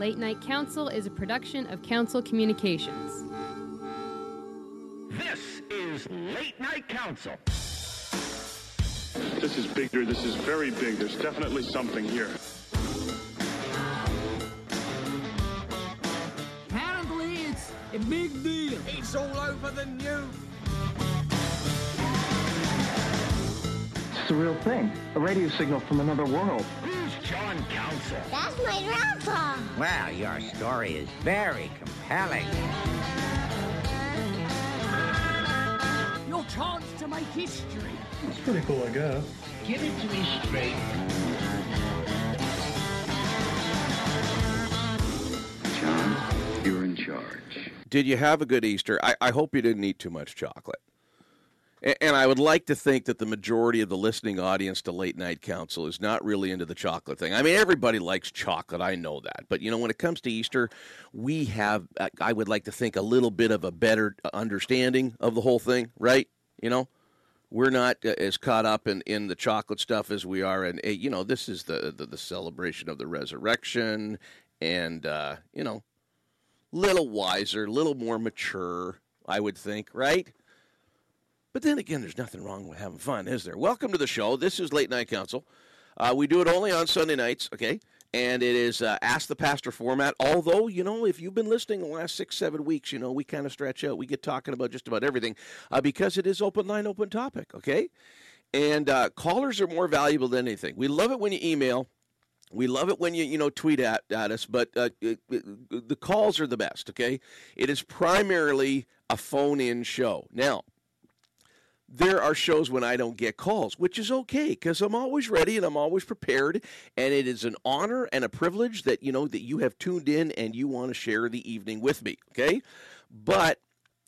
Late Night Council is a production of Council Communications. This is Late Night Council. This is bigger. This is very big. There's definitely something here. Apparently, it's a big deal. It's all over the news. It's a real thing. A radio signal from another world. Who's Council? That's my grandpa. Well, your story is very compelling. Your chance to make history. It's pretty cool, I guess. Give it to me straight. John, you're in charge. Did you have a good Easter? I, I hope you didn't eat too much chocolate. And I would like to think that the majority of the listening audience to Late Night Council is not really into the chocolate thing. I mean, everybody likes chocolate. I know that. But, you know, when it comes to Easter, we have, I- would like to think, a little bit of a better understanding of the whole thing, right? You know? We're not uh, as caught up in, in the chocolate stuff as we are in, uh, you know, this is the, the, the celebration of the resurrection and, uh, you know, little wiser, little more mature, I would think, right? But then again, there's nothing wrong with having fun, is there? Welcome to the show. This is Late Night Council. Uh, we do it only on Sunday nights, okay? And it is uh, Ask the Pastor format. Although, you know, if you've been listening the last six, seven weeks, you know, we kind of stretch out. We get talking about just about everything uh, because it is open line, open topic, okay? And uh, callers are more valuable than anything. We love it when you email. We love it when you you know tweet at, at us, but uh, it, it, the calls are the best. Okay, it is primarily a phone-in show. Now, there are shows when I don't get calls, which is okay because I'm always ready and I'm always prepared, and it is an honor and a privilege that you know that you have tuned in and you want to share the evening with me. Okay, but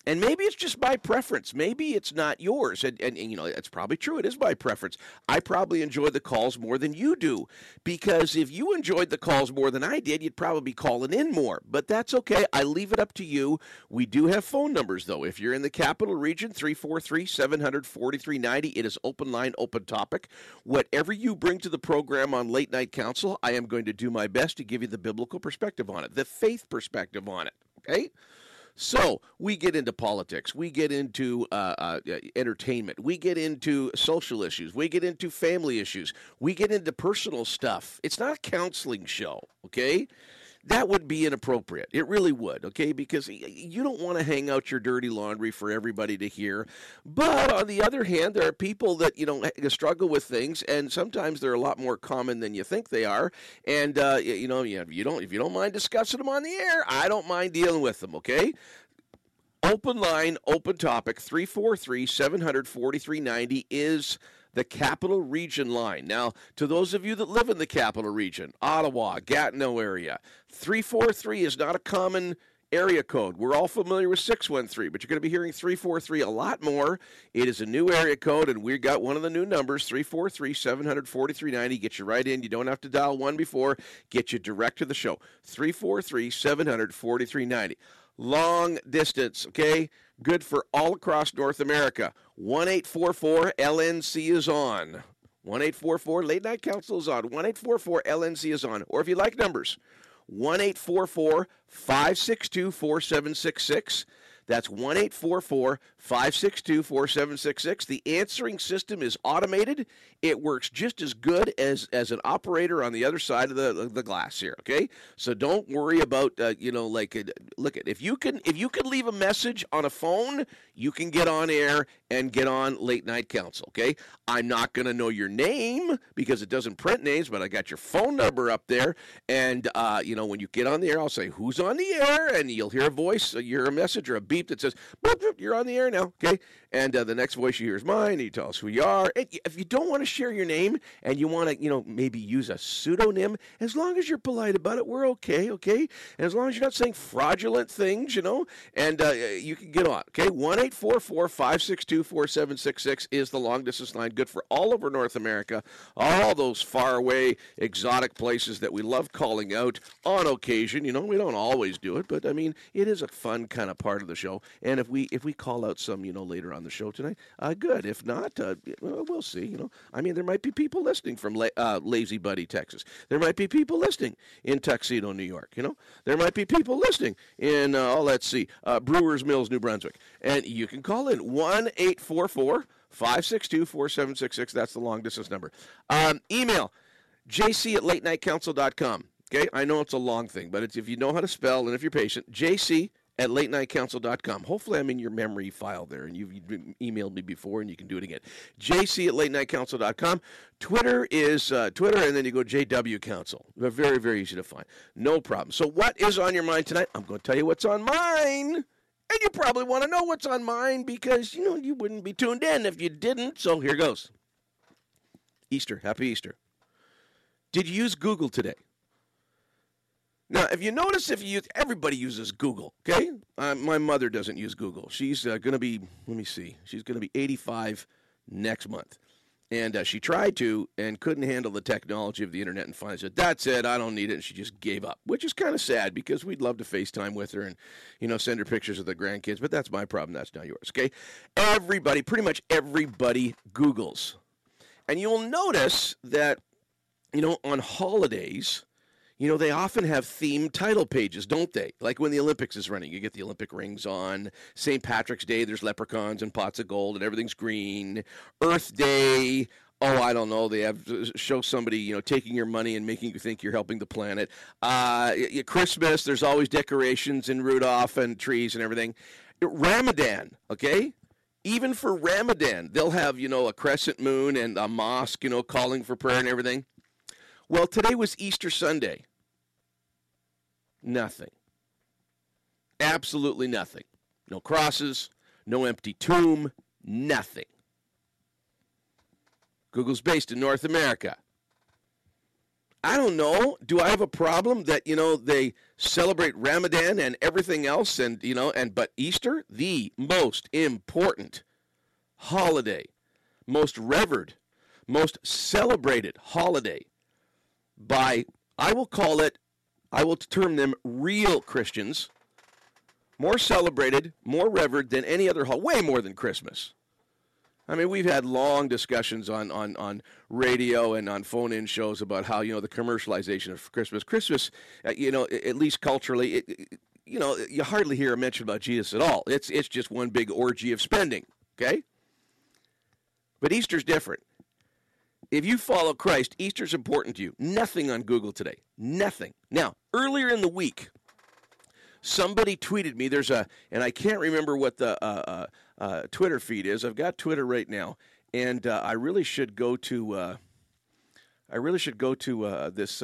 and maybe it's just my preference. Maybe it's not yours. And, and, and, you know, it's probably true. It is my preference. I probably enjoy the calls more than you do. Because if you enjoyed the calls more than I did, you'd probably be calling in more. But that's okay. I leave it up to you. We do have phone numbers, though. If you're in the capital region, 343 700 4390. It is open line, open topic. Whatever you bring to the program on Late Night Council, I am going to do my best to give you the biblical perspective on it, the faith perspective on it. Okay? So we get into politics, we get into uh, uh, entertainment, we get into social issues, we get into family issues, we get into personal stuff. It's not a counseling show, okay? That would be inappropriate. It really would, okay? Because you don't want to hang out your dirty laundry for everybody to hear. But on the other hand, there are people that you know struggle with things, and sometimes they're a lot more common than you think they are. And uh, you know, you don't if you don't mind discussing them on the air, I don't mind dealing with them. Okay. Open line, open topic, 343 700 4390 is the capital region line. Now, to those of you that live in the capital region, Ottawa, Gatineau area, 343 is not a common area code. We're all familiar with 613, but you're going to be hearing 343 a lot more. It is a new area code, and we've got one of the new numbers 343 700 4390. Get you right in. You don't have to dial one before, get you direct to the show. 343 700 4390 long distance, okay? Good for all across North America. 1 844 LNC is on. 1 844 Late Night Council is on. 1 844 LNC is on. Or if you like numbers, 1 844 562 4766. That's 1 844 562 4766. The answering system is automated. It works just as good as, as an operator on the other side of the, the glass here, okay? So don't worry about, uh, you know, like, uh, look at, if you can, if you can leave a message on a phone, you can get on air and get on late night council, okay? I'm not going to know your name because it doesn't print names, but I got your phone number up there. And, uh, you know, when you get on the air, I'll say, who's on the air? And you'll hear a voice, you hear a message or a beep that says, boop, boop, you're on the air now, okay? And uh, the next voice you hear is mine. And you tell us who you are. And if you don't want to share your name and you want to, you know, maybe use a pseudonym, as long as you're polite about it, we're okay, okay? And as long as you're not saying fraudulent things, you know, and uh, you can get on, okay? 1 844 562 4766 is the long distance line, good for all over North America, all those far away, exotic places that we love calling out on occasion. You know, we don't always do it, but I mean, it is a fun kind of part of the show. And if we if we call out some, you know, later on the show tonight, uh, good. If not, uh, well, see. You know, I mean, there might be people listening from La- uh, Lazbuddie, Texas. There might be people listening in Tuxedo, New York. You know, there might be people listening in, uh, oh, let's see, uh, Brewers Mills, New Brunswick. And you can call in 1 844 562 4766. That's the long distance number. Um, email jc at latenightcouncil.com. Okay, I know it's a long thing, but it's, if you know how to spell and if you're patient, jc at latenightcouncil.com. Hopefully, I'm in your memory file there and you've emailed me before and you can do it again. JC at latenightcouncil.com. Twitter is uh, Twitter, and then you go JW Council. They're very, very easy to find. No problem. So, what is on your mind tonight? I'm going to tell you what's on mine. And you probably want to know what's on mine because, you know, you wouldn't be tuned in if you didn't. So, here goes Easter. Happy Easter. Did you use Google today? Now, if you notice, if you use, everybody uses Google, okay? Uh, my mother doesn't use Google. She's uh, going to be, let me see, she's going to be 85 next month. And uh, she tried to and couldn't handle the technology of the internet and finally said, That's it, I don't need it. And she just gave up, which is kind of sad because we'd love to FaceTime with her and, you know, send her pictures of the grandkids. But that's my problem. That's not yours, okay? Everybody, pretty much everybody Googles. And you'll notice that, you know, on holidays, you know, they often have themed title pages, don't they? Like when the Olympics is running, you get the Olympic rings on. St. Patrick's Day, there's leprechauns and pots of gold and everything's green. Earth Day, oh, I don't know. They have show somebody, you know, taking your money and making you think you're helping the planet. Uh, Christmas, there's always decorations and Rudolph and trees and everything. Ramadan, okay? Even for Ramadan, they'll have, you know, a crescent moon and a mosque, you know, calling for prayer and everything. Well, today was Easter Sunday. Nothing. Absolutely nothing. No crosses, no empty tomb, nothing. Google's based in North America. I don't know. Do I have a problem that, you know, they celebrate Ramadan and everything else and, you know, and but Easter, the most important holiday, most revered, most celebrated holiday by I will call it I will term them real Christians, more celebrated, more revered than any other holiday, way more than Christmas. I mean, we've had long discussions on, on, on radio and on phone in shows about how, you know, the commercialization of Christmas. Christmas, uh, you know, at least culturally, it, you know, you hardly hear a mention about Jesus at all. It's, it's just one big orgy of spending, okay? But Easter's different. If you follow Christ, Easter's important to you. Nothing on Google today. Nothing. Now, earlier in the week, somebody tweeted me. There's a, and I can't remember what the uh, uh, uh, Twitter feed is. I've got Twitter right now, and uh, I really should go to. Uh, I really should go to uh, this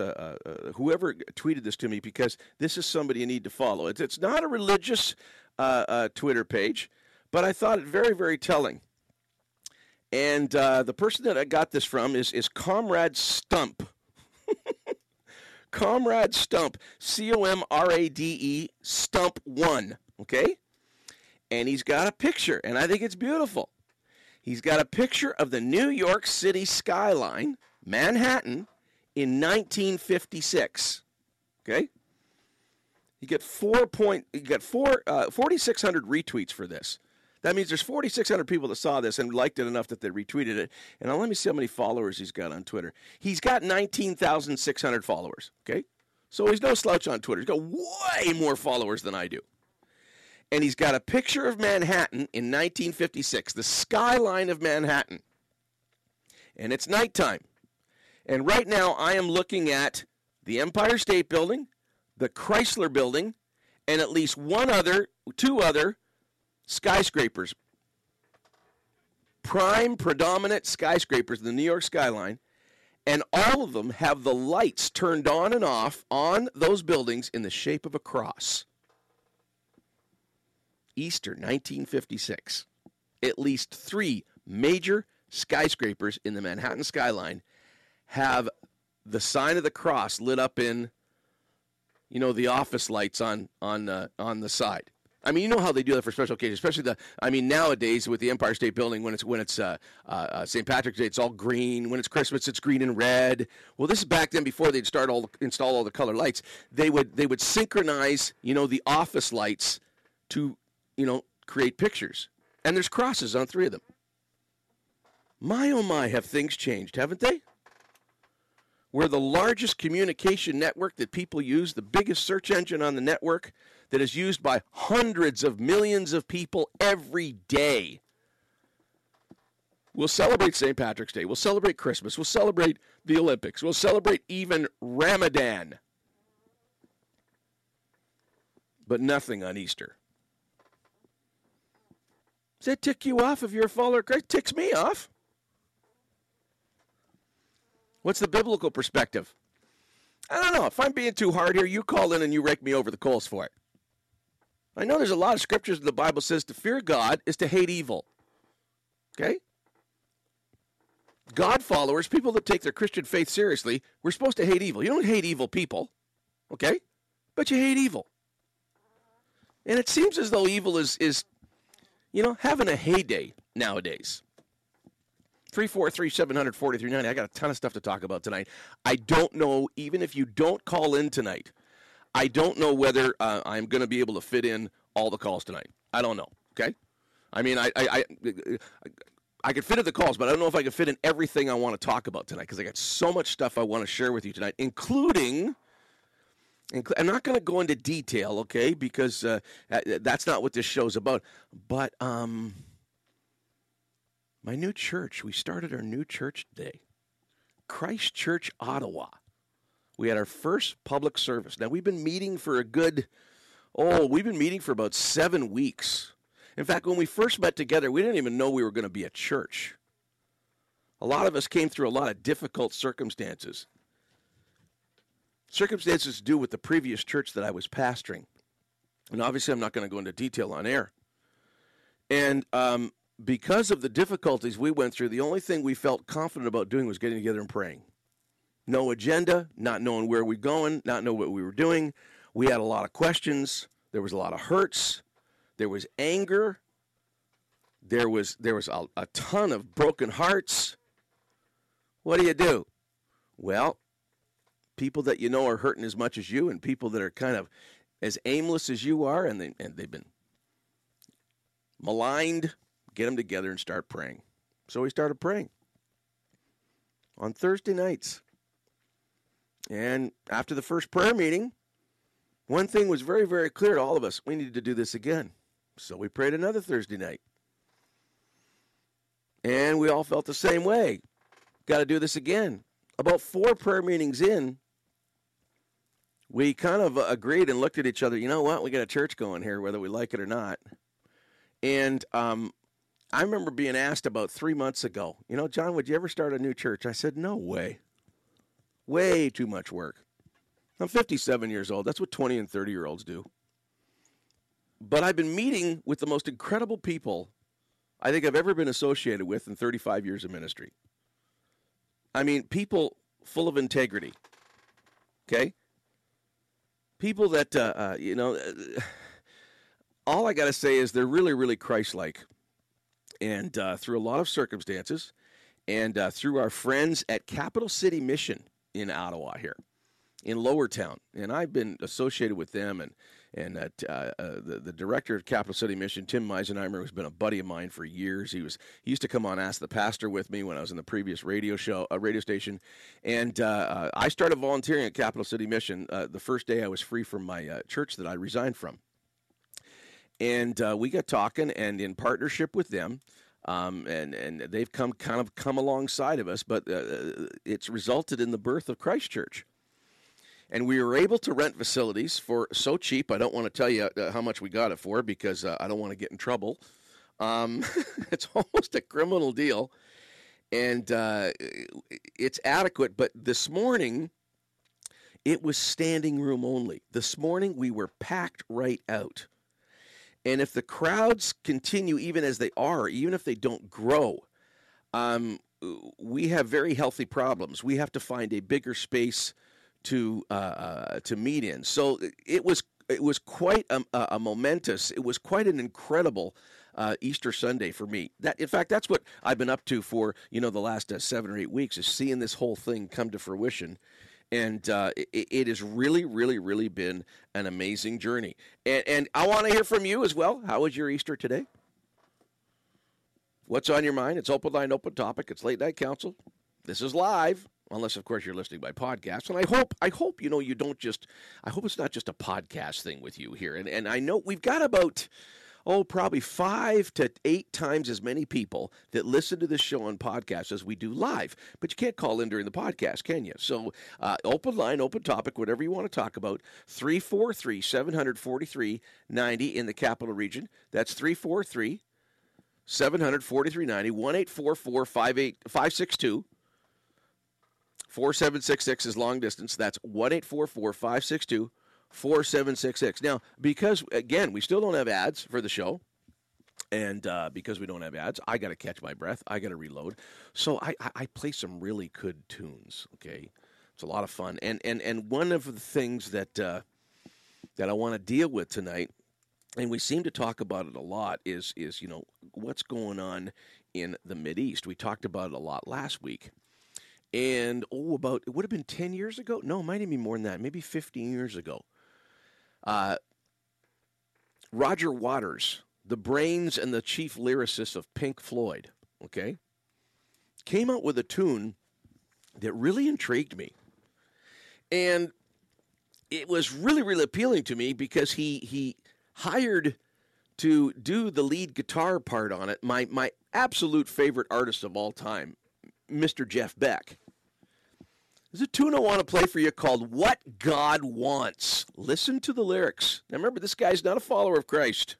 whoever tweeted this to me because this is somebody you need to follow. It's, it's not a religious Twitter page, but I thought it very very telling. And uh, the person that I got this from is, is Comrade Stump. Comrade Stump, C O M R A D E, Stump 1. Okay? And he's got a picture, and I think it's beautiful. He's got a picture of the New York City skyline, Manhattan, in 1956. Okay? You get four point, you get four, uh, 4,600 retweets for this. That means there's 4,600 people that saw this and liked it enough that they retweeted it. And now let me see how many followers he's got on Twitter. He's got 19,600 followers. Okay, so he's no slouch on Twitter. He's got way more followers than I do. And he's got a picture of Manhattan in 1956, the skyline of Manhattan. And it's nighttime. And right now I am looking at the Empire State Building, the Chrysler Building, and at least one other, two other skyscrapers, prime predominant skyscrapers in the New York skyline, and all of them have the lights turned on and off on those buildings in the shape of a cross. Easter 1956. At least three major skyscrapers in the Manhattan skyline have the sign of the cross lit up in, you know, the office lights on on uh, on the side. I mean, you know how they do that for special occasions, especially the. I mean, nowadays with the Empire State Building, when it's when it's uh, uh, St. Patrick's Day, it's all green. When it's Christmas, it's green and red. Well, this is back then before they'd start all install all the color lights. They would they would synchronize, you know, the office lights to, you know, create pictures. And there's crosses on three of them. My oh my, have things changed, haven't they? We're the largest communication network that people use, the biggest search engine on the network that is used by hundreds of millions of people every day. We'll celebrate St. Patrick's Day. We'll celebrate Christmas. We'll celebrate the Olympics. We'll celebrate even Ramadan. But nothing on Easter. Does that tick you off if you're a follower of Christ? It ticks me off. What's the biblical perspective? I don't know. If I'm being too hard here, you call in and you rake me over the coals for it. I know there's a lot of scriptures in the Bible says to fear God is to hate evil. Okay? God followers, people that take their Christian faith seriously, we're supposed to hate evil. You don't hate evil people, okay? But you hate evil. And it seems as though evil is is you know, having a heyday nowadays. 343 700 I got a ton of stuff to talk about tonight. I don't know, even if you don't call in tonight, I don't know whether uh, I'm going to be able to fit in all the calls tonight. I don't know. Okay? I mean, I, I, I, I could fit in the calls, but I don't know if I can fit in everything I want to talk about tonight because I got so much stuff I want to share with you tonight, including. I'm not going to go into detail, okay, because uh, that's not what this show's about. But um, my new church, we started our new church today. Christ Church Ottawa. We had our first public service. Now, we've been meeting for a good, oh, we've been meeting for about seven weeks. In fact, when we first met together, we didn't even know we were going to be a church. A lot of us came through a lot of difficult circumstances. Circumstances to do with the previous church that I was pastoring. And obviously, I'm not going to go into detail on air. And um, because of the difficulties we went through, the only thing we felt confident about doing was getting together and praying. No agenda, not knowing where we are going, not know what we were doing. We had a lot of questions. There was a lot of hurts. There was anger. There was there was a, a ton of broken hearts. What do you do? Well, people that you know are hurting as much as you, and people that are kind of as aimless as you are, and they and they've been maligned, get them together and start praying. So we started praying on Thursday nights. And after the first prayer meeting, one thing was very, very clear to all of us we needed to do this again. So we prayed another Thursday night. And we all felt the same way. Got to do this again. About four prayer meetings in, we kind of agreed and looked at each other. You know what? We got a church going here, whether we like it or not. And um, I remember being asked about three months ago, you know, John, would you ever start a new church? I said, no way. Way too much work. I'm 57 years old. That's what 20 and 30 year olds do. But I've been meeting with the most incredible people I think I've ever been associated with in 35 years of ministry. I mean, people full of integrity. Okay? People that, uh, uh, you know, all I got to say is they're really, really Christ like and uh, through a lot of circumstances, and uh, through our friends at Capital City Mission in Ottawa here, in Lowertown, and I've been associated with them and and uh, uh, the, the director of Capital City Mission, Tim Meisenheimer, who's been a buddy of mine for years. He was he used to come on Ask the Pastor with me when I was in the previous radio show, uh, radio station, and uh, uh, I started volunteering at Capital City Mission uh, the first day I was free from my church that I resigned from and uh, we got talking, and in partnership with them, um, and and they've come kind of come alongside of us, but uh, it's resulted in the birth of Christchurch. And we were able to rent facilities for so cheap. I don't want to tell you uh, how much we got it for because uh, I don't want to get in trouble. Um, it's almost a criminal deal, and uh, it's adequate. But this morning, it was standing room only. This morning, we were packed right out. And if the crowds continue, even as they are, even if they don't grow, um, we have very healthy problems. We have to find a bigger space to uh, uh, to meet in. So it was it was quite a, a momentous. It was quite an incredible uh, Easter Sunday for me. That, in fact, that's what I've been up to for you know the last uh, seven or eight weeks is seeing this whole thing come to fruition, and uh, it, it, has really, really, really been an amazing journey. And, and I want to hear from you as well. How was your Easter today? What's on your mind? It's open line, open topic. It's late night council. This is live unless of course you're listening by podcast and i hope i hope you know you don't just i hope it's not just a podcast thing with you here and and i know we've got about oh, probably five to eight times as many people that listen to this show on podcast as we do live. But you can't call in during the podcast, can you? So, uh, open line, open topic, whatever you want to talk about. 343 743 90 in the capital region. That's 343 743 90 1844 562 4766 is long distance. That's 1844 562 4766. Now, because, again, we still don't have ads for the show, and uh, because we don't have ads, I got to catch my breath. I got to reload. So I, I, I, play some really good tunes. Okay, it's a lot of fun. And and and one of the things that uh, that I want to deal with tonight, and we seem to talk about it a lot, is is you know what's going on in the Mid East. We talked about it a lot last week. And oh, about it would have been ten years ago. No, it might even be more than that. Maybe fifteen years ago uh, Roger Waters, the brains and the chief lyricist of Pink Floyd, okay, came out with a tune that really intrigued me. And it was really, really appealing to me because he he hired to do the lead guitar part on it, my my absolute favorite artist of all time, Mr. Jeff Beck. There's a tune I want to play for you called What God Wants. Listen to the lyrics. Now remember, this guy's not a follower of Christ.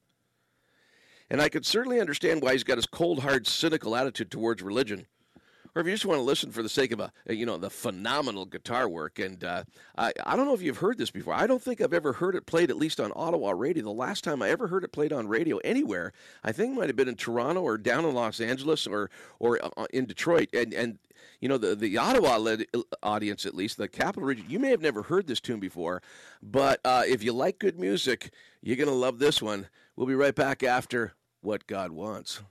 And I could certainly understand why he's got his cold, hard, cynical attitude towards religion. Or if you just want to listen for the sake of a, you know, the phenomenal guitar work. And uh, I, I don't know if you've heard this before. I don't think I've ever heard it played, at least on Ottawa radio. The last time I ever heard it played on radio anywhere, I think might have been in Toronto or down in Los Angeles or or uh, in Detroit. And and you know, the, the Ottawa led audience, at least, the capital region, you may have never heard this tune before, but uh, if you like good music, you're going to love this one. We'll be right back after What God Wants.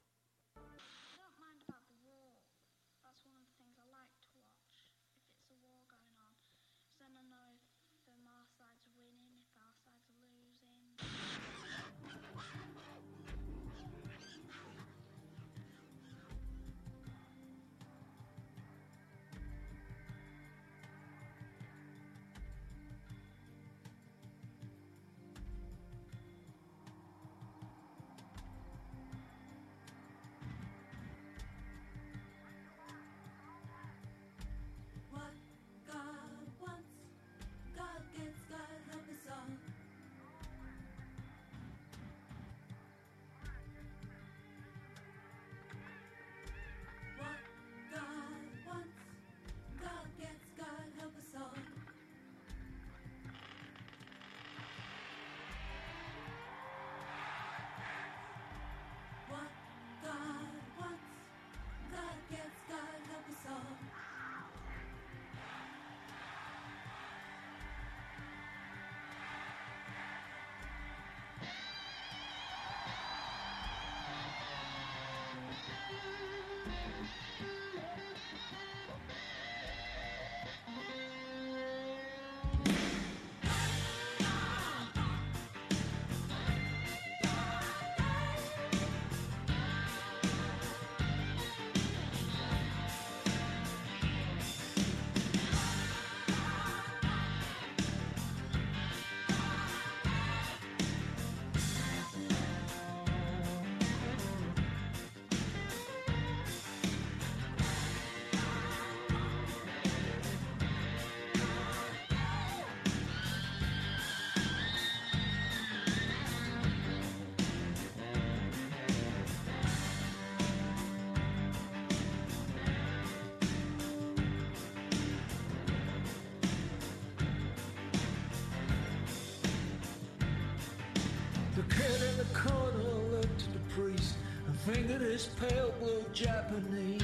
Japanese.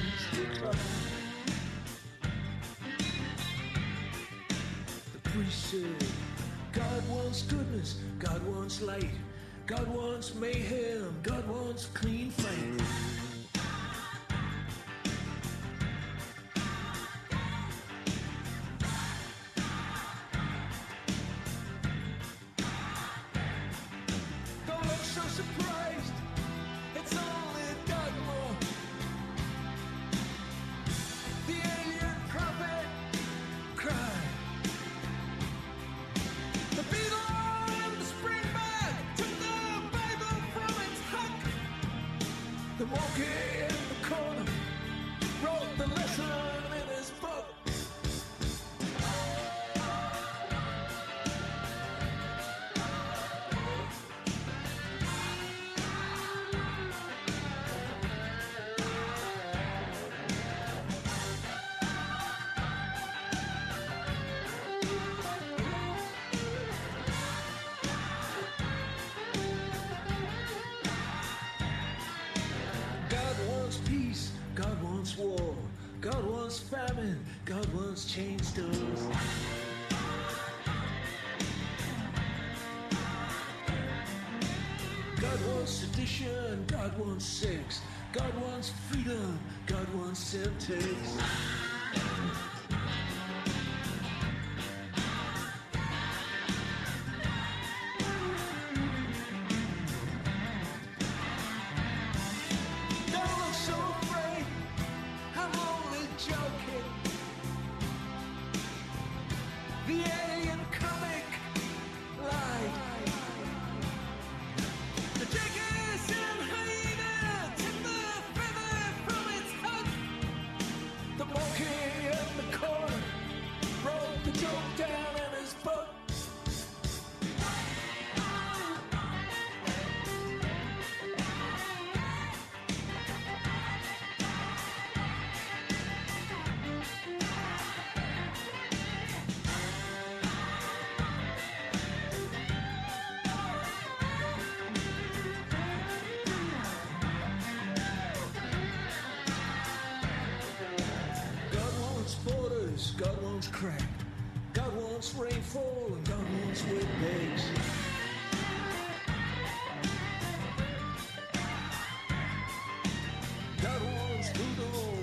The priest said, God wants goodness, God wants light, God wants mayhem, God wants clean fight. Chain stores. God wants sedition, God wants sex, God wants freedom, God wants Semtex.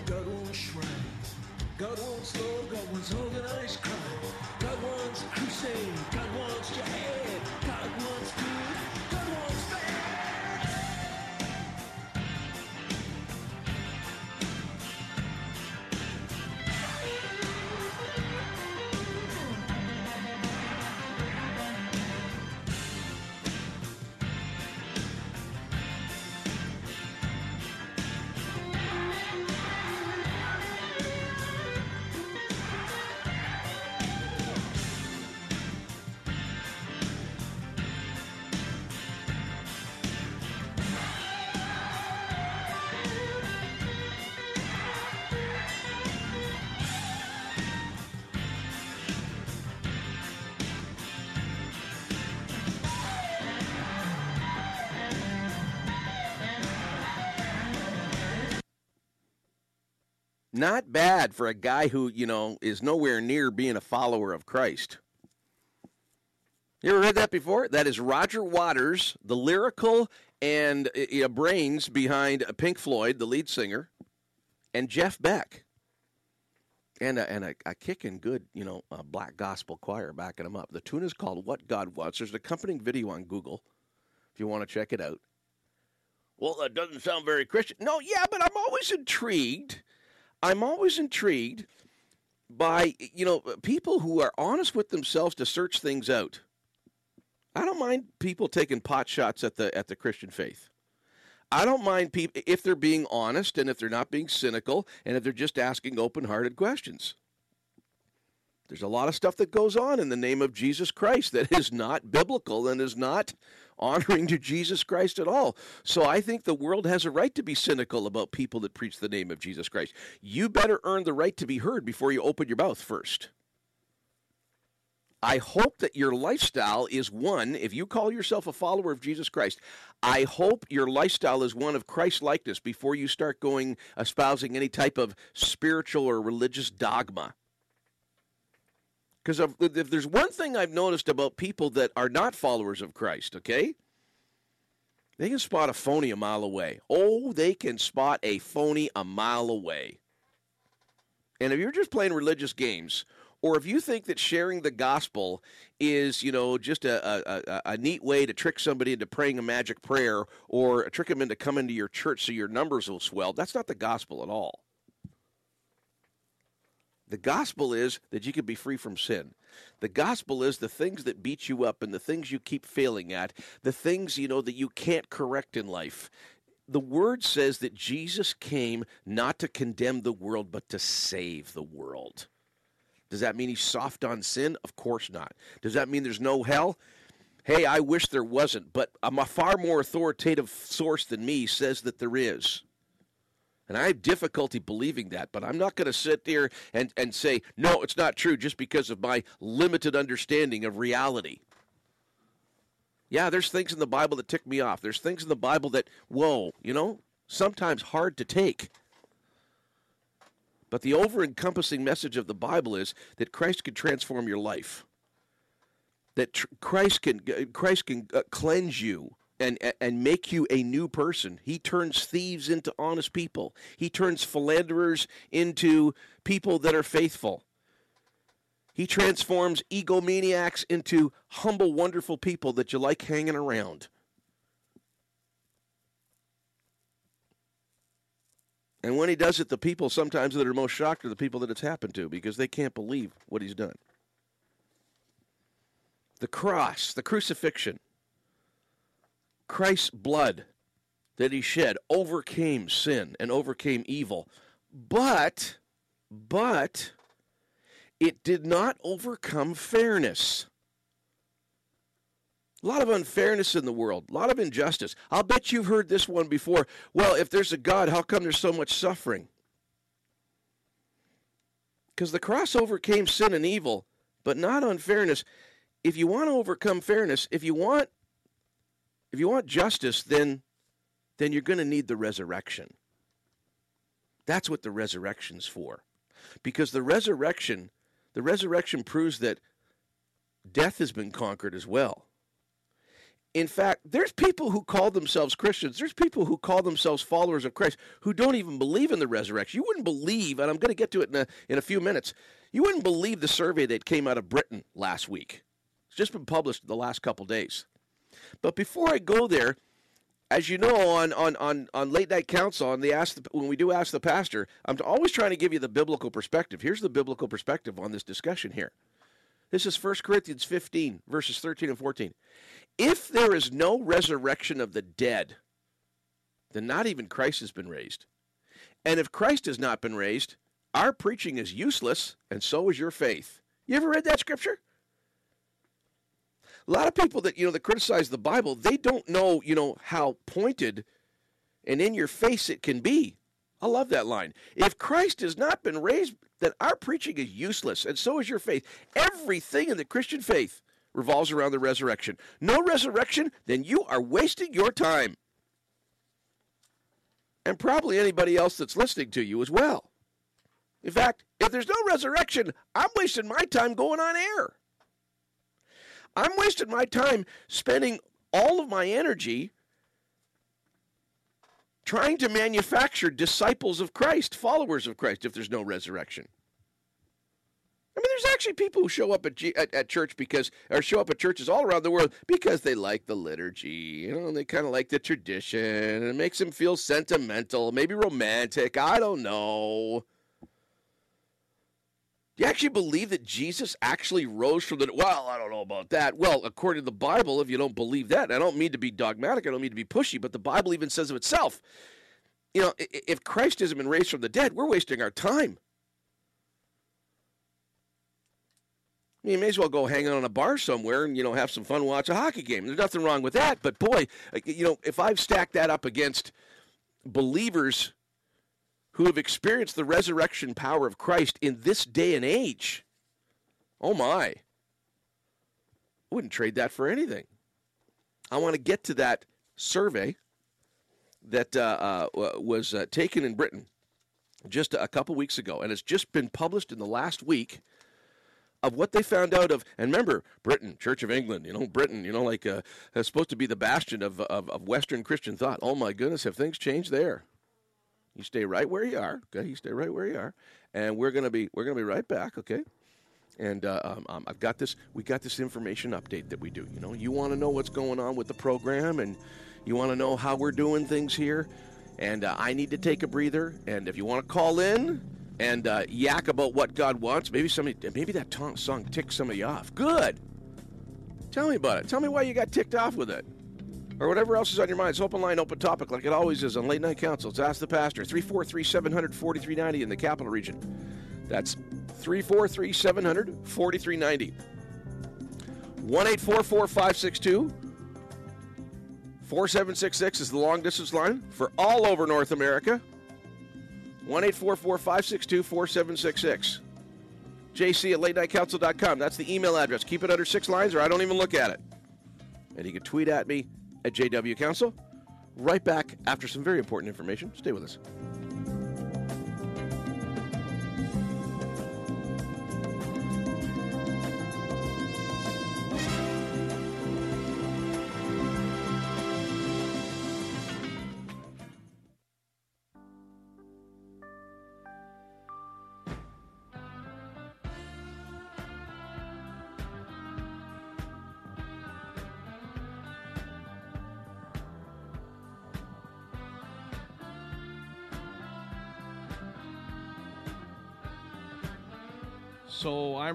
God wants shrines. God wants love, God wants organized crime. God wants crusade, God Not bad for a guy who, you know, is nowhere near being a follower of Christ. You ever read that before? That is Roger Waters, the lyrical and uh, brains behind Pink Floyd, the lead singer, and Jeff Beck. And a, and a, a kicking good, you know, uh, black gospel choir backing them up. The tune is called What God Wants. There's an accompanying video on Google if you want to check it out. Well, that doesn't sound very Christian. No, yeah, but I'm always intrigued. I'm always intrigued by, you know, people who are honest with themselves to search things out. I don't mind people taking pot shots at the at the Christian faith. I don't mind people if they're being honest and if they're not being cynical and if they're just asking open-hearted questions. There's a lot of stuff that goes on in the name of Jesus Christ that is not biblical and is not honoring to Jesus Christ at all. So I think the world has a right to be cynical about people that preach the name of Jesus Christ. You better earn the right to be heard before you open your mouth first. I hope that your lifestyle is one, if you call yourself a follower of Jesus Christ, I hope your lifestyle is one of Christ likeness before you start going espousing any type of spiritual or religious dogma. Because if there's one thing I've noticed about people that are not followers of Christ, okay, they can spot a phony a mile away. Oh, they can spot a phony a mile away. And if you're just playing religious games, or if you think that sharing the gospel is, you know, just a, a, a, neat way to trick somebody into praying a magic prayer or trick them into coming to your church so your numbers will swell, that's not the gospel at all. The gospel is that you can be free from sin. The gospel is the things that beat you up and the things you keep failing at, the things, you know, that you can't correct in life. The word says that Jesus came not to condemn the world, but to save the world. Does that mean he's soft on sin? Of course not. Does that mean there's no hell? Hey, I wish there wasn't, but a far more authoritative source than me says that there is. And I have difficulty believing that, but I'm not going to sit there and, and say, no, it's not true just because of my limited understanding of reality. Yeah, there's things in the Bible that tick me off. There's things in the Bible that, whoa, you know, sometimes hard to take. But the over encompassing message of the Bible is that Christ can transform your life. That tr- Christ can Christ can uh, cleanse you and and make you a new person. He turns thieves into honest people. He turns philanderers into people that are faithful. He transforms egomaniacs into humble, wonderful people that you like hanging around. And when he does it, the people sometimes that are most shocked are the people that it's happened to because they can't believe what he's done. The cross, the crucifixion, Christ's blood that he shed overcame sin and overcame evil. But, but, it did not overcome fairness. A lot of unfairness in the world, a lot of injustice. I'll bet you've heard this one before. Well, if there's a God, how come there's so much suffering? Because the cross overcame sin and evil, but not unfairness. If you want to overcome fairness, if you want if you want justice, then then you're going to need the resurrection. That's what the resurrection's for. Because the resurrection, the resurrection proves that death has been conquered as well. In fact, there's people who call themselves Christians, there's people who call themselves followers of Christ who don't even believe in the resurrection. You wouldn't believe, and I'm going to get to it in a, in a few minutes, you wouldn't believe the survey that came out of Britain last week. It's just been published the last couple days. But before I go there, as you know, on on on, on late night counsel, on the ask the, when we do ask the pastor, I'm always trying to give you the biblical perspective. Here's the biblical perspective on this discussion here. This is 1 Corinthians 15, verses 13 and 14. If there is no resurrection of the dead, then not even Christ has been raised. And if Christ has not been raised, our preaching is useless, and so is your faith. You ever read that scripture? A lot of people that you know that criticize the Bible, they don't know, you know, how pointed and in your face it can be. I love that line. If Christ has not been raised, then our preaching is useless, and so is your faith. Everything in the Christian faith revolves around the resurrection. No resurrection, then you are wasting your time. And probably anybody else that's listening to you as well. In fact, if there's no resurrection, I'm wasting my time going on air. I'm wasting my time spending all of my energy trying to manufacture disciples of Christ, followers of Christ, if there's no resurrection. I mean, there's actually people who show up at, G- at, at, church because, or show up at churches all around the world because they like the liturgy, you know, they kind of like the tradition, and it makes them feel sentimental, maybe romantic. I don't know. Do you actually believe that Jesus actually rose from the Well, I don't know about that. Well, according to the Bible, if you don't believe that, I don't mean to be dogmatic, I don't mean to be pushy, but the Bible even says of itself, you know, if Christ hasn't been raised from the dead, we're wasting our time. I mean, you may as well go hang out on a bar somewhere and, you know, have some fun, watch a hockey game. There's nothing wrong with that. But boy, you know, if I've stacked that up against believers who have experienced the resurrection power of Christ in this day and age. Oh my. I wouldn't trade that for anything. I want to get to that survey that uh, uh, was uh, taken in Britain just a couple weeks ago, and it's just been published in the last week of what they found out of. And remember, Britain, Church of England, you know, Britain, you know, like uh, supposed to be the bastion of, of, of Western Christian thought. Oh my goodness, have things changed there? You stay right where you are. Okay, you stay right where you are, and we're gonna be we're gonna be right back. Okay. And uh, um, um, I've got this. We got this information update that we do. You know, you want to know what's going on with the program, and you want to know how we're doing things here. And uh, I need to take a breather. And if you want to call in and uh, yak about what God wants, maybe somebody, maybe that song ticked some of you off. Good. Tell me about it. Tell me why you got ticked off with it or whatever else is on your mind. It's open line, open topic, like it always is on Late Night Council. Ask the Pastor, 343 700 4390 in the capital region. That's 343 700 4390. 1 562 4766 is the long distance line for all over North America. 1 562 4766. JC at latenightcouncil.com. That's the email address. Keep it under six lines or I don't even look at it. And you can tweet at me at JW Council. Right back after some very important information. Stay with us.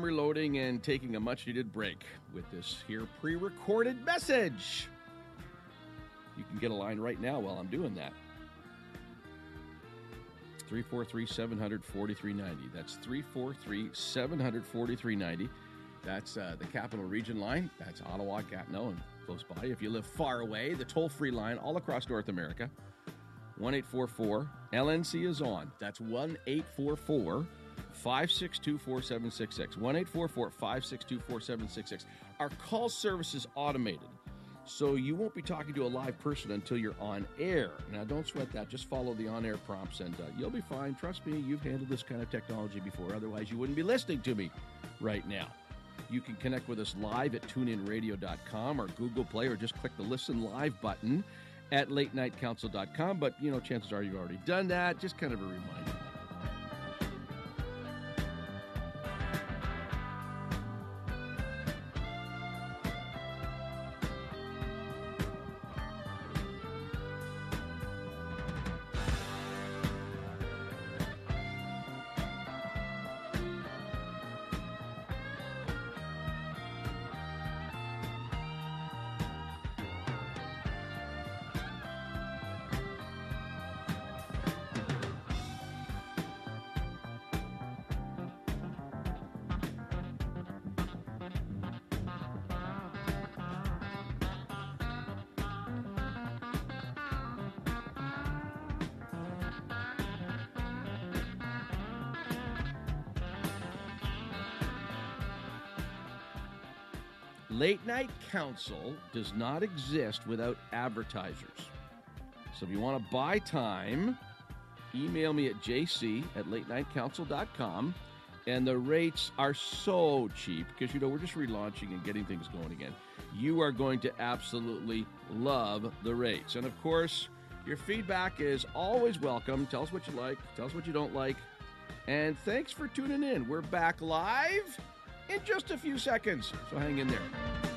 Reloading and taking a much needed break with this here pre recorded message. You can get a line right now while I'm doing that. 343 700 4390. That's 343 700 4390. That's uh, the capital region line. That's Ottawa, Gatineau, and close by. If you live far away, the toll free line all across North America 1 844 LNC is on. That's 1 844 562 4766. 1 844 562 4766. Our call service is automated. So you won't be talking to a live person until you're on air. Now, don't sweat that. Just follow the on air prompts and uh, you'll be fine. Trust me, you've handled this kind of technology before. Otherwise, you wouldn't be listening to me right now. You can connect with us live at tuneinradio.com or Google Play or just click the listen live button at latenightcouncil.com. But, you know, chances are you've already done that. Just kind of a reminder. Council does not exist without advertisers. So if you want to buy time, email me at jc at latenightcouncil.com. And the rates are so cheap because, you know, we're just relaunching and getting things going again. You are going to absolutely love the rates. And of course, your feedback is always welcome. Tell us what you like, tell us what you don't like. And thanks for tuning in. We're back live in just a few seconds. So hang in there.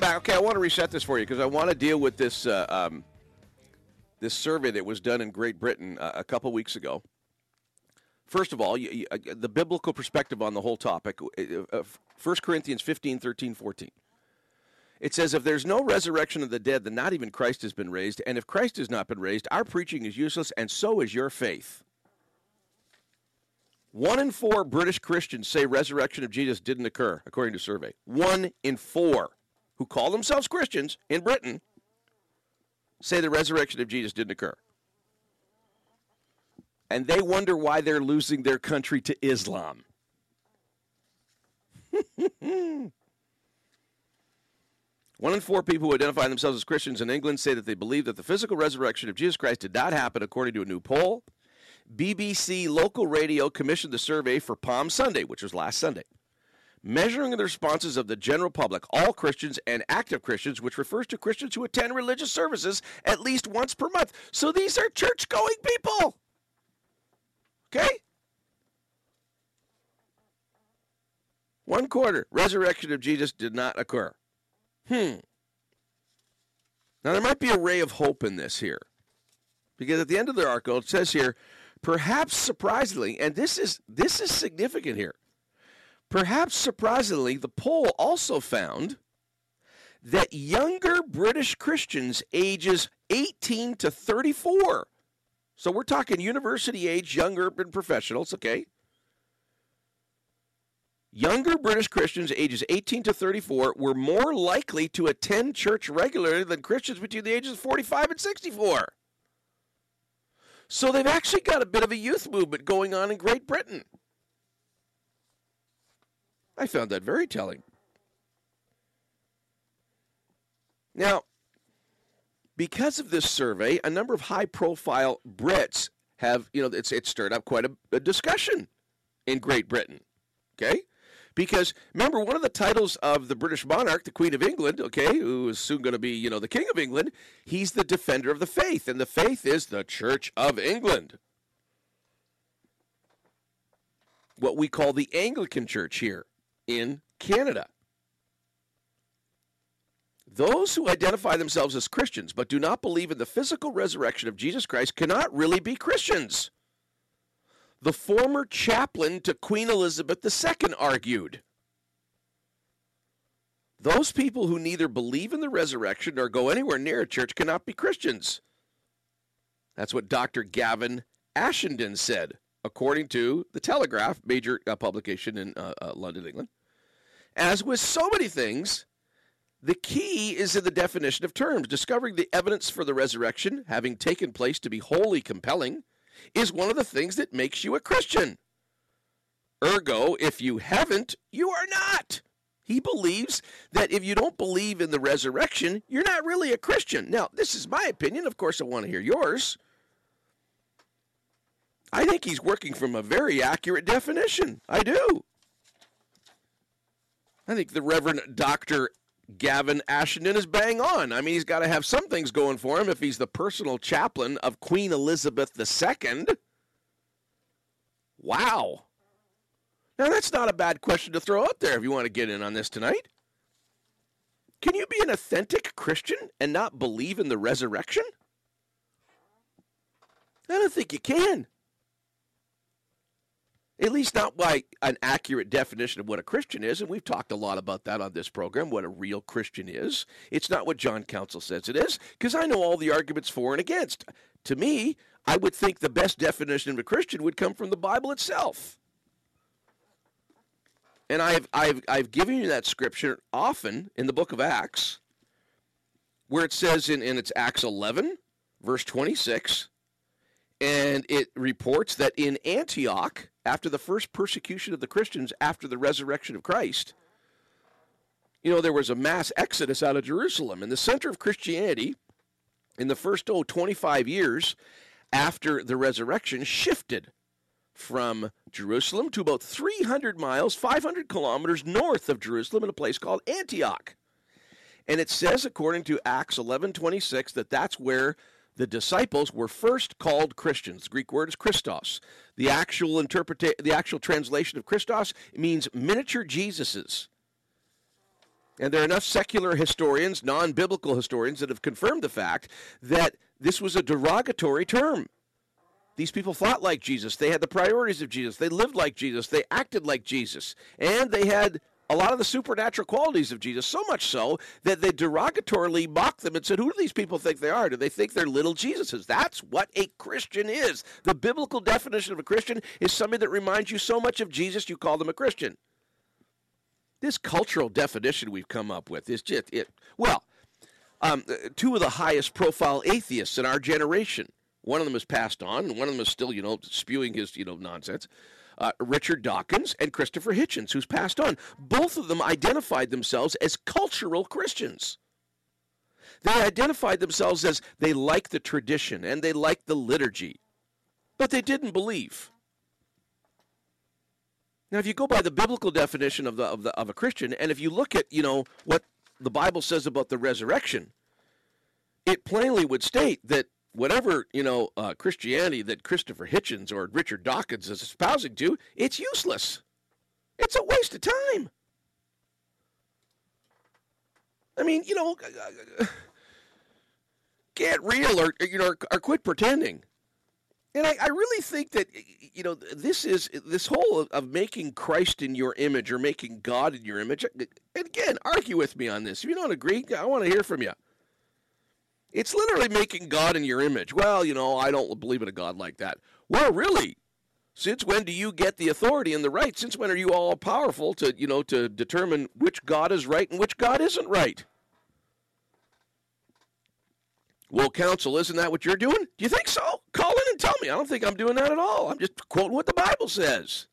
Back. Okay, I want to reset this for you because I want to deal with this uh, um, this survey that was done in Great Britain uh, a couple weeks ago. First of all, you, you, uh, the biblical perspective on the whole topic, uh, uh, 1 Corinthians 15, 13, 14. It says, If there's no resurrection of the dead, then not even Christ has been raised. And if Christ has not been raised, our preaching is useless, and so is your faith. One in four British Christians say resurrection of Jesus didn't occur, according to survey. One in four who call themselves Christians in Britain say the resurrection of Jesus didn't occur. And they wonder why they're losing their country to Islam. One in four people who identify themselves as Christians in England say that they believe that the physical resurrection of Jesus Christ did not happen, according to a new poll. BBC local radio commissioned the survey for Palm Sunday, which was last Sunday, measuring the responses of the general public, all Christians and active Christians, which refers to Christians who attend religious services at least once per month. So these are church going people. Okay? One quarter, resurrection of Jesus did not occur. Hmm. Now, there might be a ray of hope in this here. Because at the end of the article, it says here, perhaps surprisingly, and this is this is significant here. Perhaps surprisingly, the poll also found that younger British Christians ages 18 to 34. So we're talking university age young urban professionals, okay? Younger British Christians ages 18 to 34 were more likely to attend church regularly than Christians between the ages of 45 and 64. So they've actually got a bit of a youth movement going on in Great Britain. I found that very telling. Now, because of this survey, a number of high profile Brits have, you know, it's, it's stirred up quite a, a discussion in Great Britain. Okay? Because remember, one of the titles of the British monarch, the Queen of England, okay, who is soon going to be, you know, the King of England, he's the defender of the faith, and the faith is the Church of England. What we call the Anglican Church here in Canada. Those who identify themselves as Christians but do not believe in the physical resurrection of Jesus Christ cannot really be Christians the former chaplain to Queen Elizabeth II argued. Those people who neither believe in the resurrection nor go anywhere near a church cannot be Christians. That's what Dr. Gavin Ashenden said, according to the Telegraph, major uh, publication in uh, uh, London, England. As with so many things, the key is in the definition of terms. Discovering the evidence for the resurrection having taken place to be wholly compelling is one of the things that makes you a Christian. Ergo, if you haven't, you are not. He believes that if you don't believe in the resurrection, you're not really a Christian. Now, this is my opinion. Of course, I want to hear yours. I think he's working from a very accurate definition. I do. I think the Reverend Dr. Gavin Ashenden is bang on. I mean, he's got to have some things going for him if he's the personal chaplain of Queen Elizabeth II. Wow. Now, that's not a bad question to throw out there if you want to get in on this tonight. Can you be an authentic Christian and not believe in the resurrection? I don't think you can. At least not by an accurate definition of what a Christian is, and we've talked a lot about that on this program, what a real Christian is. It's not what John Council says it is, because I know all the arguments for and against. To me, I would think the best definition of a Christian would come from the Bible itself. And I've, I've, I've given you that scripture often in the book of Acts, where it says in, in its Acts 11, verse 26, and it reports that in Antioch, after the first persecution of the Christians after the resurrection of Christ, you know, there was a mass exodus out of Jerusalem. And the center of Christianity in the first, oh, 25 years after the resurrection shifted from Jerusalem to about 300 miles, 500 kilometers north of Jerusalem in a place called Antioch. And it says, according to Acts 11:26, that that's where the disciples were first called Christians. The Greek word is Christos. The actual interpreta- the actual translation of Christos means miniature Jesuses. And there are enough secular historians, non biblical historians, that have confirmed the fact that this was a derogatory term. These people thought like Jesus. They had the priorities of Jesus. They lived like Jesus. They acted like Jesus. And they had a lot of the supernatural qualities of Jesus, so much so that they derogatorily mocked them and said, Who do these people think they are? Do they think they're little Jesuses? That's what a Christian is. The biblical definition of a Christian is somebody that reminds you so much of Jesus, you call them a Christian. This cultural definition we've come up with is just it. Well, um, two of the highest profile atheists in our generation. One of them has passed on, and one of them is still, you know, spewing his, you know, nonsense uh, Richard Dawkins and Christopher Hitchens, who's passed on. Both of them identified themselves as cultural Christians. They identified themselves as they like the tradition and they like the liturgy, but they didn't believe. Now, if you go by the biblical definition of the, of the of a Christian, and if you look at you know what the Bible says about the resurrection, it plainly would state that whatever you know uh, Christianity that Christopher Hitchens or Richard Dawkins is espousing to, it's useless. It's a waste of time. I mean, you know, get real or you know, or quit pretending. And I, I, really think that you know this is this whole of, of, making Christ in your image or making God in your image. And again, argue with me on this. If you don't agree, I want to hear from you. It's literally making God in your image. Well, you know, I don't believe in a God like that. Well, really? Since when do you get the authority and the right? Since when are you all powerful to, you know, to determine which God is right and which God isn't right? Well, Council, isn't that what you're doing? Do you think so? Call in and tell me. I don't think I'm doing that at all. I'm just quoting what the Bible says.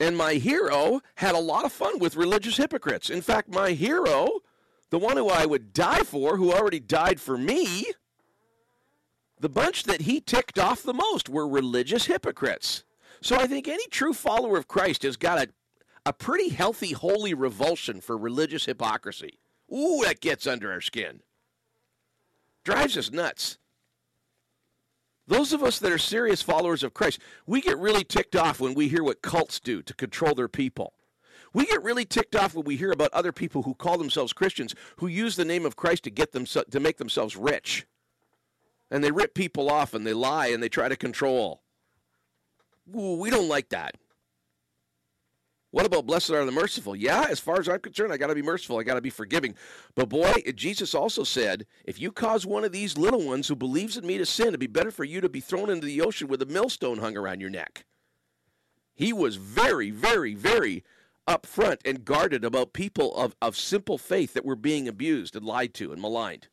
And my hero had a lot of fun with religious hypocrites. In fact, my hero the one who I would die for, who already died for me, the bunch that he ticked off the most were religious hypocrites. So I think any true follower of Christ has got a, a pretty healthy, holy revulsion for religious hypocrisy. Ooh, that gets under our skin. Drives us nuts. Those of us that are serious followers of Christ, we get really ticked off when we hear what cults do to control their people. We get really ticked off when we hear about other people who call themselves Christians who use the name of Christ to get them to make themselves rich. And they rip people off and they lie and they try to control. Ooh, we don't like that. What about blessed are the merciful? Yeah, as far as I'm concerned, I got to be merciful. I got to be forgiving. But boy, Jesus also said, if you cause one of these little ones who believes in me to sin, it'd be better for you to be thrown into the ocean with a millstone hung around your neck. He was very, very, very upfront and guarded about people of, of simple faith that were being abused and lied to and maligned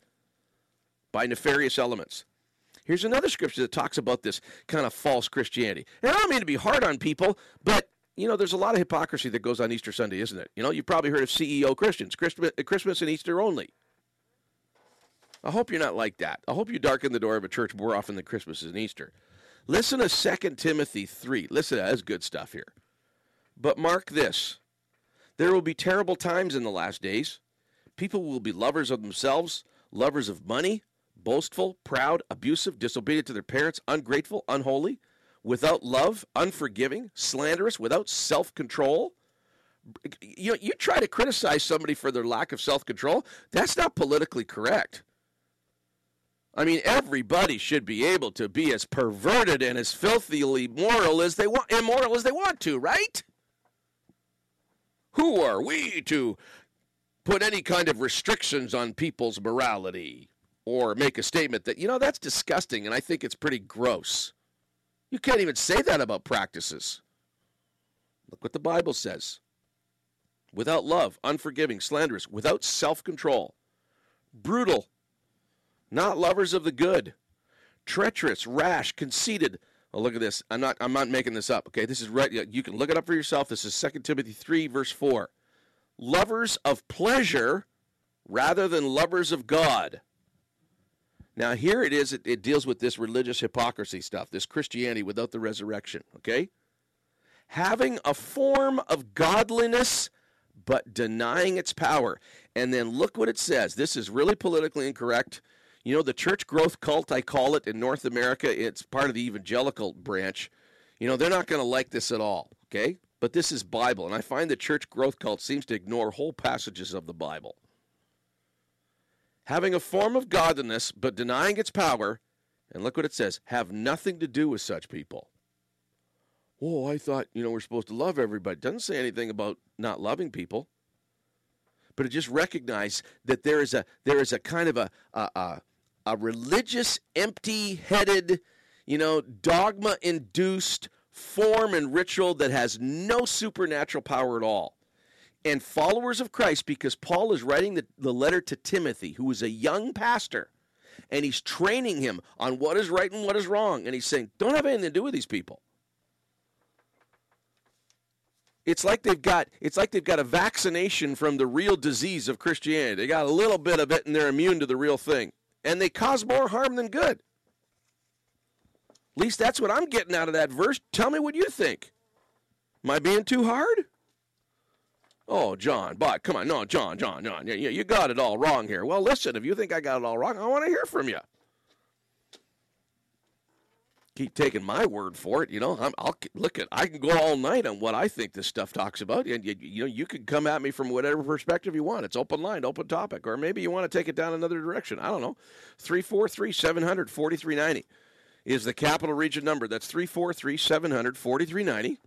by nefarious elements. Here's another scripture that talks about this kind of false Christianity. And I don't mean to be hard on people, but you know, there's a lot of hypocrisy that goes on Easter Sunday, isn't it? You know, you've probably heard of CEO Christians, Christmas, uh, Christmas and Easter only. I hope you're not like that. I hope you darken the door of a church more often than Christmas and Easter. Listen to 2 Timothy 3. Listen, that's good stuff here. But mark this there will be terrible times in the last days. People will be lovers of themselves, lovers of money, boastful, proud, abusive, disobedient to their parents, ungrateful, unholy, without love, unforgiving, slanderous, without self control. You, you try to criticize somebody for their lack of self control, that's not politically correct. I mean, everybody should be able to be as perverted and as filthily moral as they want, immoral as they want to, right? Who are we to put any kind of restrictions on people's morality or make a statement that, you know, that's disgusting and I think it's pretty gross? You can't even say that about practices. Look what the Bible says. Without love, unforgiving, slanderous, without self control, brutal, not lovers of the good, treacherous, rash, conceited, Look at this. I'm not. I'm not making this up. Okay, this is right. You can look it up for yourself. This is 2 Timothy three verse four. Lovers of pleasure rather than lovers of God. Now here it is. It, it deals with this religious hypocrisy stuff. This Christianity without the resurrection. Okay, having a form of godliness but denying its power. And then look what it says. This is really politically incorrect. You know, the church growth cult, I call it in North America, it's part of the evangelical branch. You know, they're not going to like this at all, okay? But this is Bible, and I find the church growth cult seems to ignore whole passages of the Bible. Having a form of godliness, but denying its power, And look what it says have nothing to do with such people. Oh, I thought, you know, we're supposed to love everybody. It doesn't say anything about not loving people. But it just recognize that there is a there is a kind of a a, a, a religious, empty-headed, you know, dogma-induced form and ritual that has no supernatural power at all. And followers of Christ, because Paul is writing the, the letter to Timothy, who is a young pastor, and he's training him on what is right and what is wrong. And he's saying, don't have anything to do with these people. It's like they've got it's like they've got a vaccination from the real disease of Christianity. They got a little bit of it and they're immune to the real thing. And they cause more harm than good. At least that's what I'm getting out of that verse. Tell me what you think. Am I being too hard? Oh, John, but come on, no, John, John, John, you, you got it all wrong here. Well, listen, if you think I got it all wrong, I want to hear from you. Keep taking my word for it, you know. i will look at. I can go all night on what I think this stuff talks about, and you, you know, you can come at me from whatever perspective you want. It's open line, open topic, or maybe you want to take it down another direction. I don't know. Three four three seven hundred forty three ninety is the capital region number. That's 343 700 4390.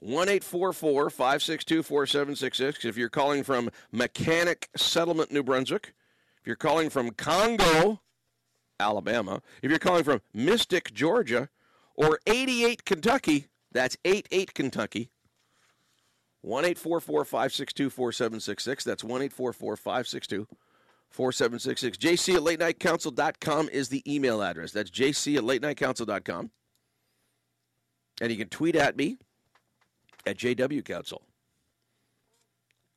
1 562 4766. If you're calling from Mechanic Settlement, New Brunswick, if you're calling from Congo, Alabama, if you're calling from Mystic, Georgia, or 88 Kentucky, that's 88 Kentucky. 1 562 4766. That's 1 562 4766. JC at late night council.com is the email address. That's JC at late night council.com. And you can tweet at me at JW Council.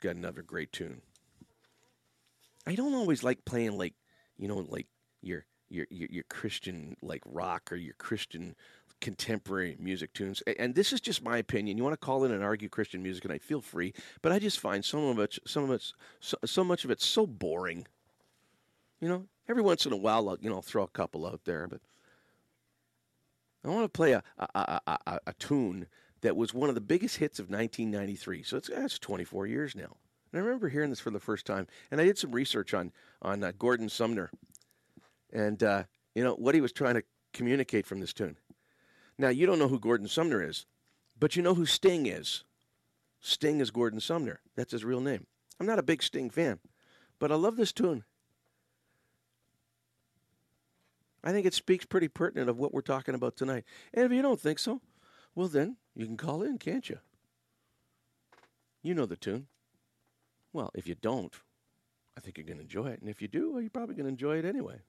Got another great tune. I don't always like playing like, you know, like your your your, your Christian like rock or your Christian contemporary music tunes. And this is just my opinion. You want to call in and argue Christian music, and I feel free. But I just find some of it, some of it's, so, so much of it so boring. You know, every once in a while, I'll, you know, throw a couple out there, but I want to play a, a, a, a, a tune that was one of the biggest hits of 1993. So it's that's 24 years now. And I remember hearing this for the first time, and I did some research on on uh, Gordon Sumner, and uh, you know what he was trying to communicate from this tune. Now you don't know who Gordon Sumner is, but you know who Sting is. Sting is Gordon Sumner. That's his real name. I'm not a big Sting fan, but I love this tune. I think it speaks pretty pertinent of what we're talking about tonight. And if you don't think so, well then you can call in, can't you? You know the tune. Well, if you don't, I think you're going to enjoy it. And if you do, well, you're probably going to enjoy it anyway.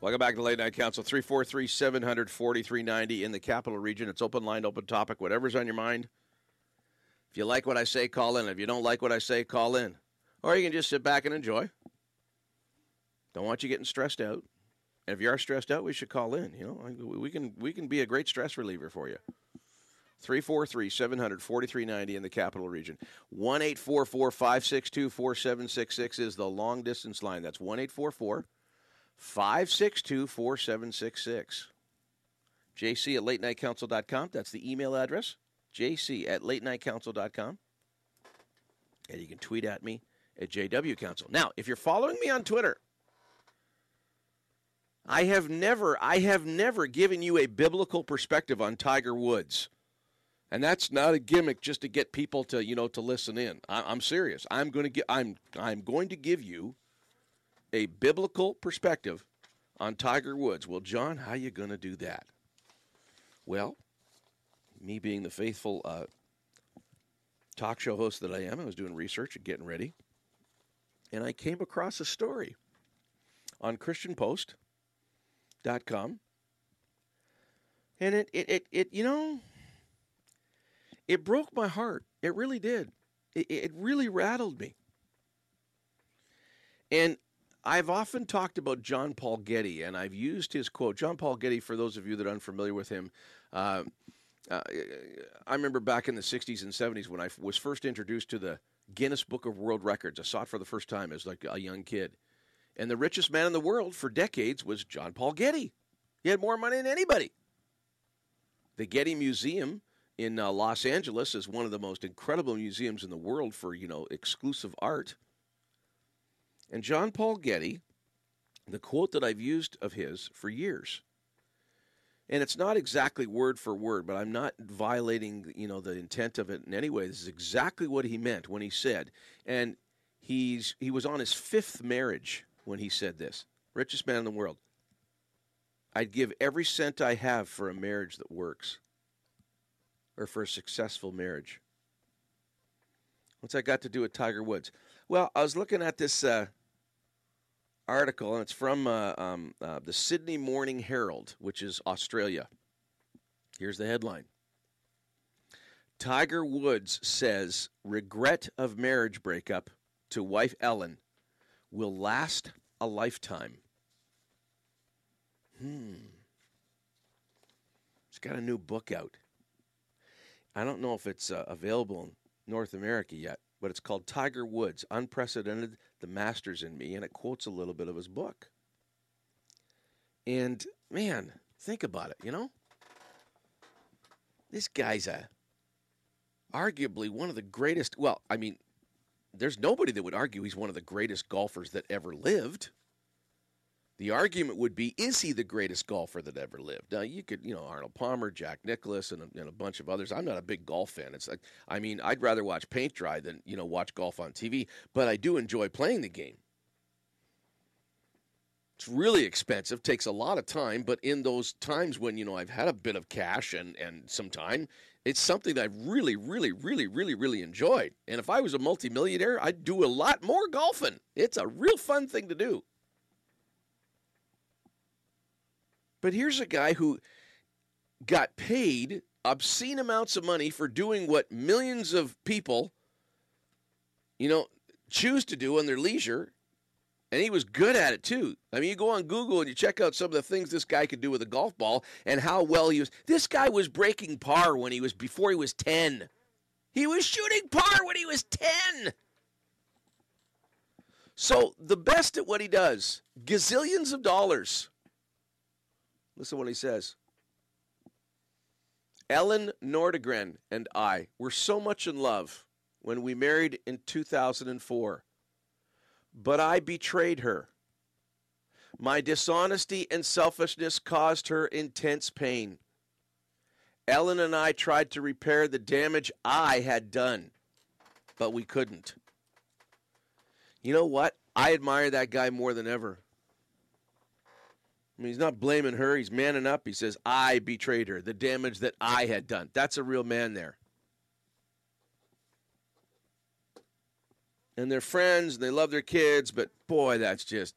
Welcome back to Late Night Council. 343 700 4390 in the capital region. It's open line, open topic, whatever's on your mind. If you like what I say, call in. If you don't like what I say, call in. Or you can just sit back and enjoy. Don't want you getting stressed out. And if you are stressed out, we should call in. You know, we can we can be a great stress reliever for you. 343 700 4390 in the capital region. 1 562 4766 is the long distance line. That's 1 562 4766. JC at late nightcouncil.com. That's the email address. JC at late nightcouncil.com. And you can tweet at me at JW Council. Now, if you're following me on Twitter, I have never, I have never given you a biblical perspective on Tiger Woods. And that's not a gimmick just to get people to, you know, to listen in. I, am serious. I'm going to get, I'm, I'm going to give you a biblical perspective on Tiger Woods. Well, John, how you going to do that? Well, me being the faithful uh, talk show host that I am, I was doing research and getting ready, and I came across a story on ChristianPost.com, and it, it, it, it you know, it broke my heart. It really did. It, it really rattled me. And I've often talked about John Paul Getty, and I've used his quote. John Paul Getty, for those of you that are unfamiliar with him, uh, uh, I remember back in the 60s and 70s when I was first introduced to the Guinness Book of World Records. I saw it for the first time as like a young kid. And the richest man in the world for decades was John Paul Getty. He had more money than anybody. The Getty Museum in uh, Los Angeles is one of the most incredible museums in the world for, you know, exclusive art. And John Paul Getty, the quote that I've used of his for years, and it's not exactly word for word, but I'm not violating, you know, the intent of it in any way. This is exactly what he meant when he said, and he's he was on his fifth marriage when he said this. Richest man in the world. I'd give every cent I have for a marriage that works, or for a successful marriage. What's that got to do with Tiger Woods? Well, I was looking at this uh, article, and it's from uh, um, uh, the Sydney Morning Herald, which is Australia. Here's the headline Tiger Woods says regret of marriage breakup to wife Elin will last a lifetime. Hmm. He's got a new book out. I don't know if it's uh, available in North America yet, but it's called Tiger Woods Unprecedented The Masters and Me, and it quotes a little bit of his book. And man, think about it, you know? This guy's a arguably one of the greatest, well, I mean, there's nobody that would argue he's one of the greatest golfers that ever lived. The argument would be, is he the greatest golfer that ever lived? Now, you could, you know, Arnold Palmer, Jack Nicklaus, and a, and a, bunch of others. I'm not a big golf fan. It's like, I mean, I'd rather watch paint dry than, you know, watch golf on TV, but I do enjoy playing the game. It's really expensive, takes a lot of time, but in those times when, you know, I've had a bit of cash and, and some time, it's something that I've really, really, really, really, really enjoyed. And if I was a multimillionaire, I'd do a lot more golfing. It's a real fun thing to do. But here's a guy who got paid obscene amounts of money for doing what millions of people, you know, choose to do on their leisure. And he was good at it too. I mean, you go on Google and you check out some of the things this guy could do with a golf ball and how well he was. This guy was breaking par when he was before he was 10. He was shooting par when he was 10. So, the best at what he does, gazillions of dollars. Listen to what he says. Elin Nordegren and I were so much in love when we married in 2004, but I betrayed her. My dishonesty and selfishness caused her intense pain. Elin and I tried to repair the damage I had done, but we couldn't. You know what? I admire that guy more than ever. I mean, he's not blaming her. He's manning up. He says, I betrayed her, the damage that I had done. That's a real man there. And they're friends and they love their kids, but boy, that's just.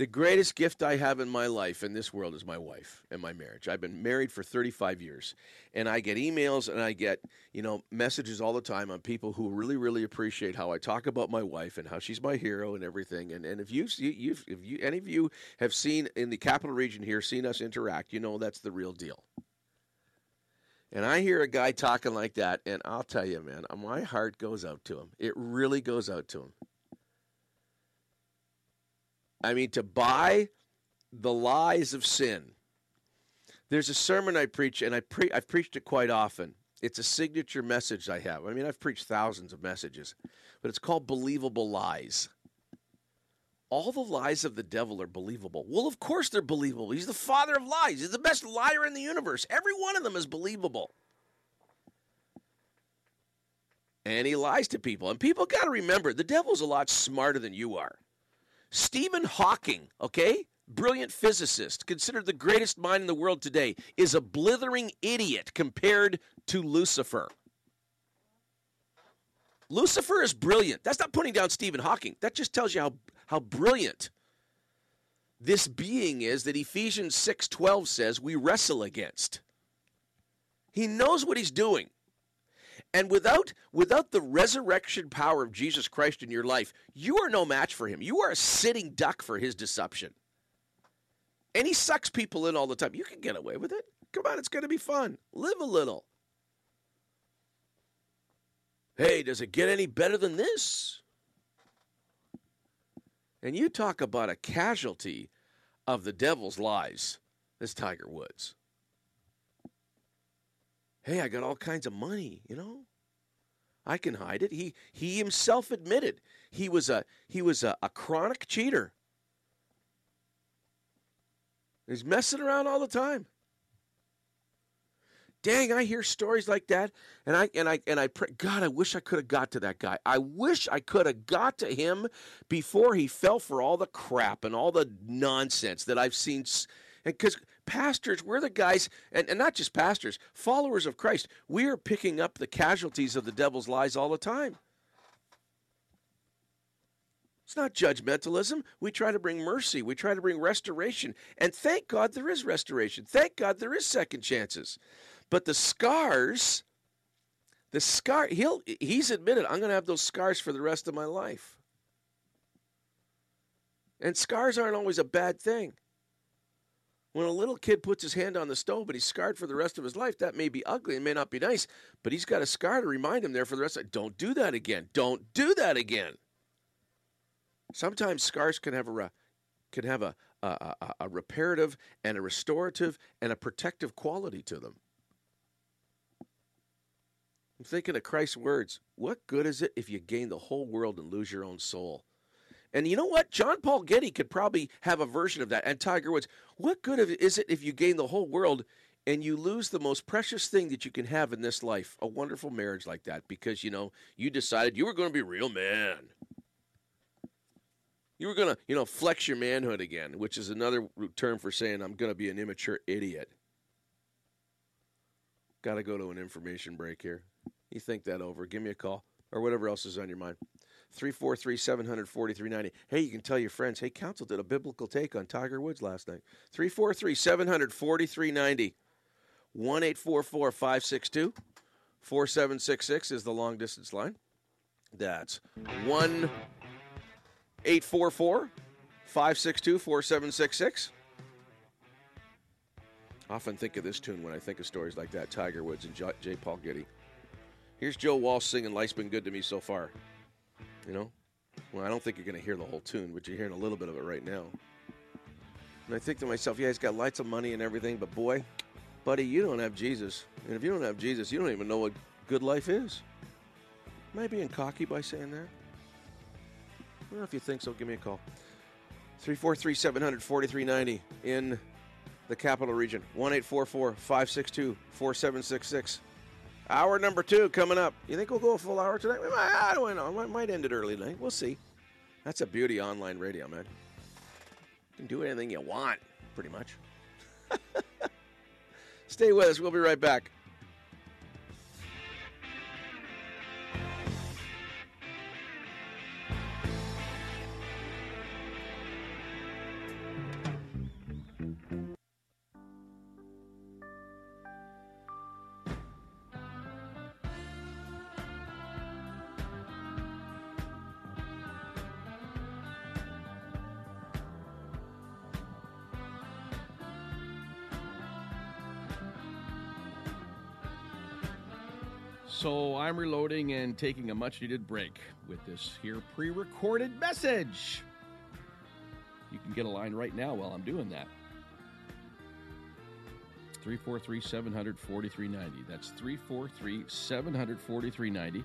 The greatest gift I have in my life in this world is my wife and my marriage. I've been married for 35 years, and I get emails and I get you know messages all the time on people who really really appreciate how I talk about my wife and how she's my hero and everything. And and if you you if you any of you have seen in the capital region here seen us interact, you know that's the real deal. And I hear a guy talking like that, and I'll tell you, man, my heart goes out to him. It really goes out to him. I mean, to buy the lies of sin. There's a sermon I preach, and I pre- I've preached it quite often. It's a signature message I have. I mean, I've preached thousands of messages, but it's called Believable Lies. All the lies of the devil are believable. Well, of course they're believable. He's the father of lies, he's the best liar in the universe. Every one of them is believable. And he lies to people. And people got to remember the devil's a lot smarter than you are. Stephen Hawking, okay, brilliant physicist, considered the greatest mind in the world today, is a blithering idiot compared to Lucifer. Lucifer is brilliant. That's not putting down Stephen Hawking. That just tells you how, how brilliant this being is that Ephesians 6:12 says we wrestle against. He knows what he's doing. And without without the resurrection power of Jesus Christ in your life, you are no match for him. You are a sitting duck for his deception. And he sucks people in all the time. You can get away with it. Come on, it's going to be fun. Live a little. Hey, does it get any better than this? And you talk about a casualty of the devil's lies. This Tiger Woods hey, I got all kinds of money, you know. I can hide it. He he himself admitted he was a he was a, a chronic cheater. He's messing around all the time. Dang, I hear stories like that, and I and I and I pray, God, I wish I could have got to that guy. I wish I could have got to him before he fell for all the crap and all the nonsense that I've seen. And because pastors, we're the guys, and, and not just pastors, followers of Christ, we are picking up the casualties of the devil's lies all the time. It's not judgmentalism. We try to bring mercy. We try to bring restoration. And thank God there is restoration. Thank God there is second chances. But the scars, the scar, he'll, he's admitted, I'm going to have those scars for the rest of my life. And scars aren't always a bad thing. When a little kid puts his hand on the stove but he's scarred for the rest of his life, that may be ugly and may not be nice, but he's got a scar to remind him there for the rest of life. Don't do that again. Don't do that again. Sometimes scars can have a can have a, a, a, a reparative and a restorative and a protective quality to them. I'm thinking of Christ's words. What good is it if you gain the whole world and lose your own soul? And you know what? John Paul Getty could probably have a version of that. And Tiger Woods. What good is it if you gain the whole world and you lose the most precious thing that you can have in this life? A wonderful marriage like that because, you know, you decided you were going to be a real man. You were going to, you know, flex your manhood again, which is another term for saying I'm going to be an immature idiot. Got to go to an information break here. You think that over. Give me a call or whatever else is on your mind. 343 700 4390. Hey, you can tell your friends, hey, Council did a biblical take on Tiger Woods last night. 343 700 4390. 1 562 4766 is the long distance line. That's 1 844 562 4766. Often think of this tune when I think of stories like that Tiger Woods and J. Paul Getty. Here's Joe Walsh singing Life's Been Good to Me So Far. You know? Well, I don't think you're going to hear the whole tune, but you're hearing a little bit of it right now. And I think to myself, yeah, he's got lots of money and everything, but boy, buddy, you don't have Jesus. And if you don't have Jesus, you don't even know what good life is. Am I being cocky by saying that? Well, if you think so, give me a call. 343 700 4390 in the capital region. 1 562 4766. Hour number two coming up. You think we'll go a full hour tonight? I don't know. I might end it early tonight. We'll see. That's a beauty online radio, man. You can do anything you want, pretty much. Stay with us. We'll be right back. I'm reloading and taking a much needed break with this here pre recorded message. You can get a line right now while I'm doing that. 343 700 4390. That's 343 700 4390.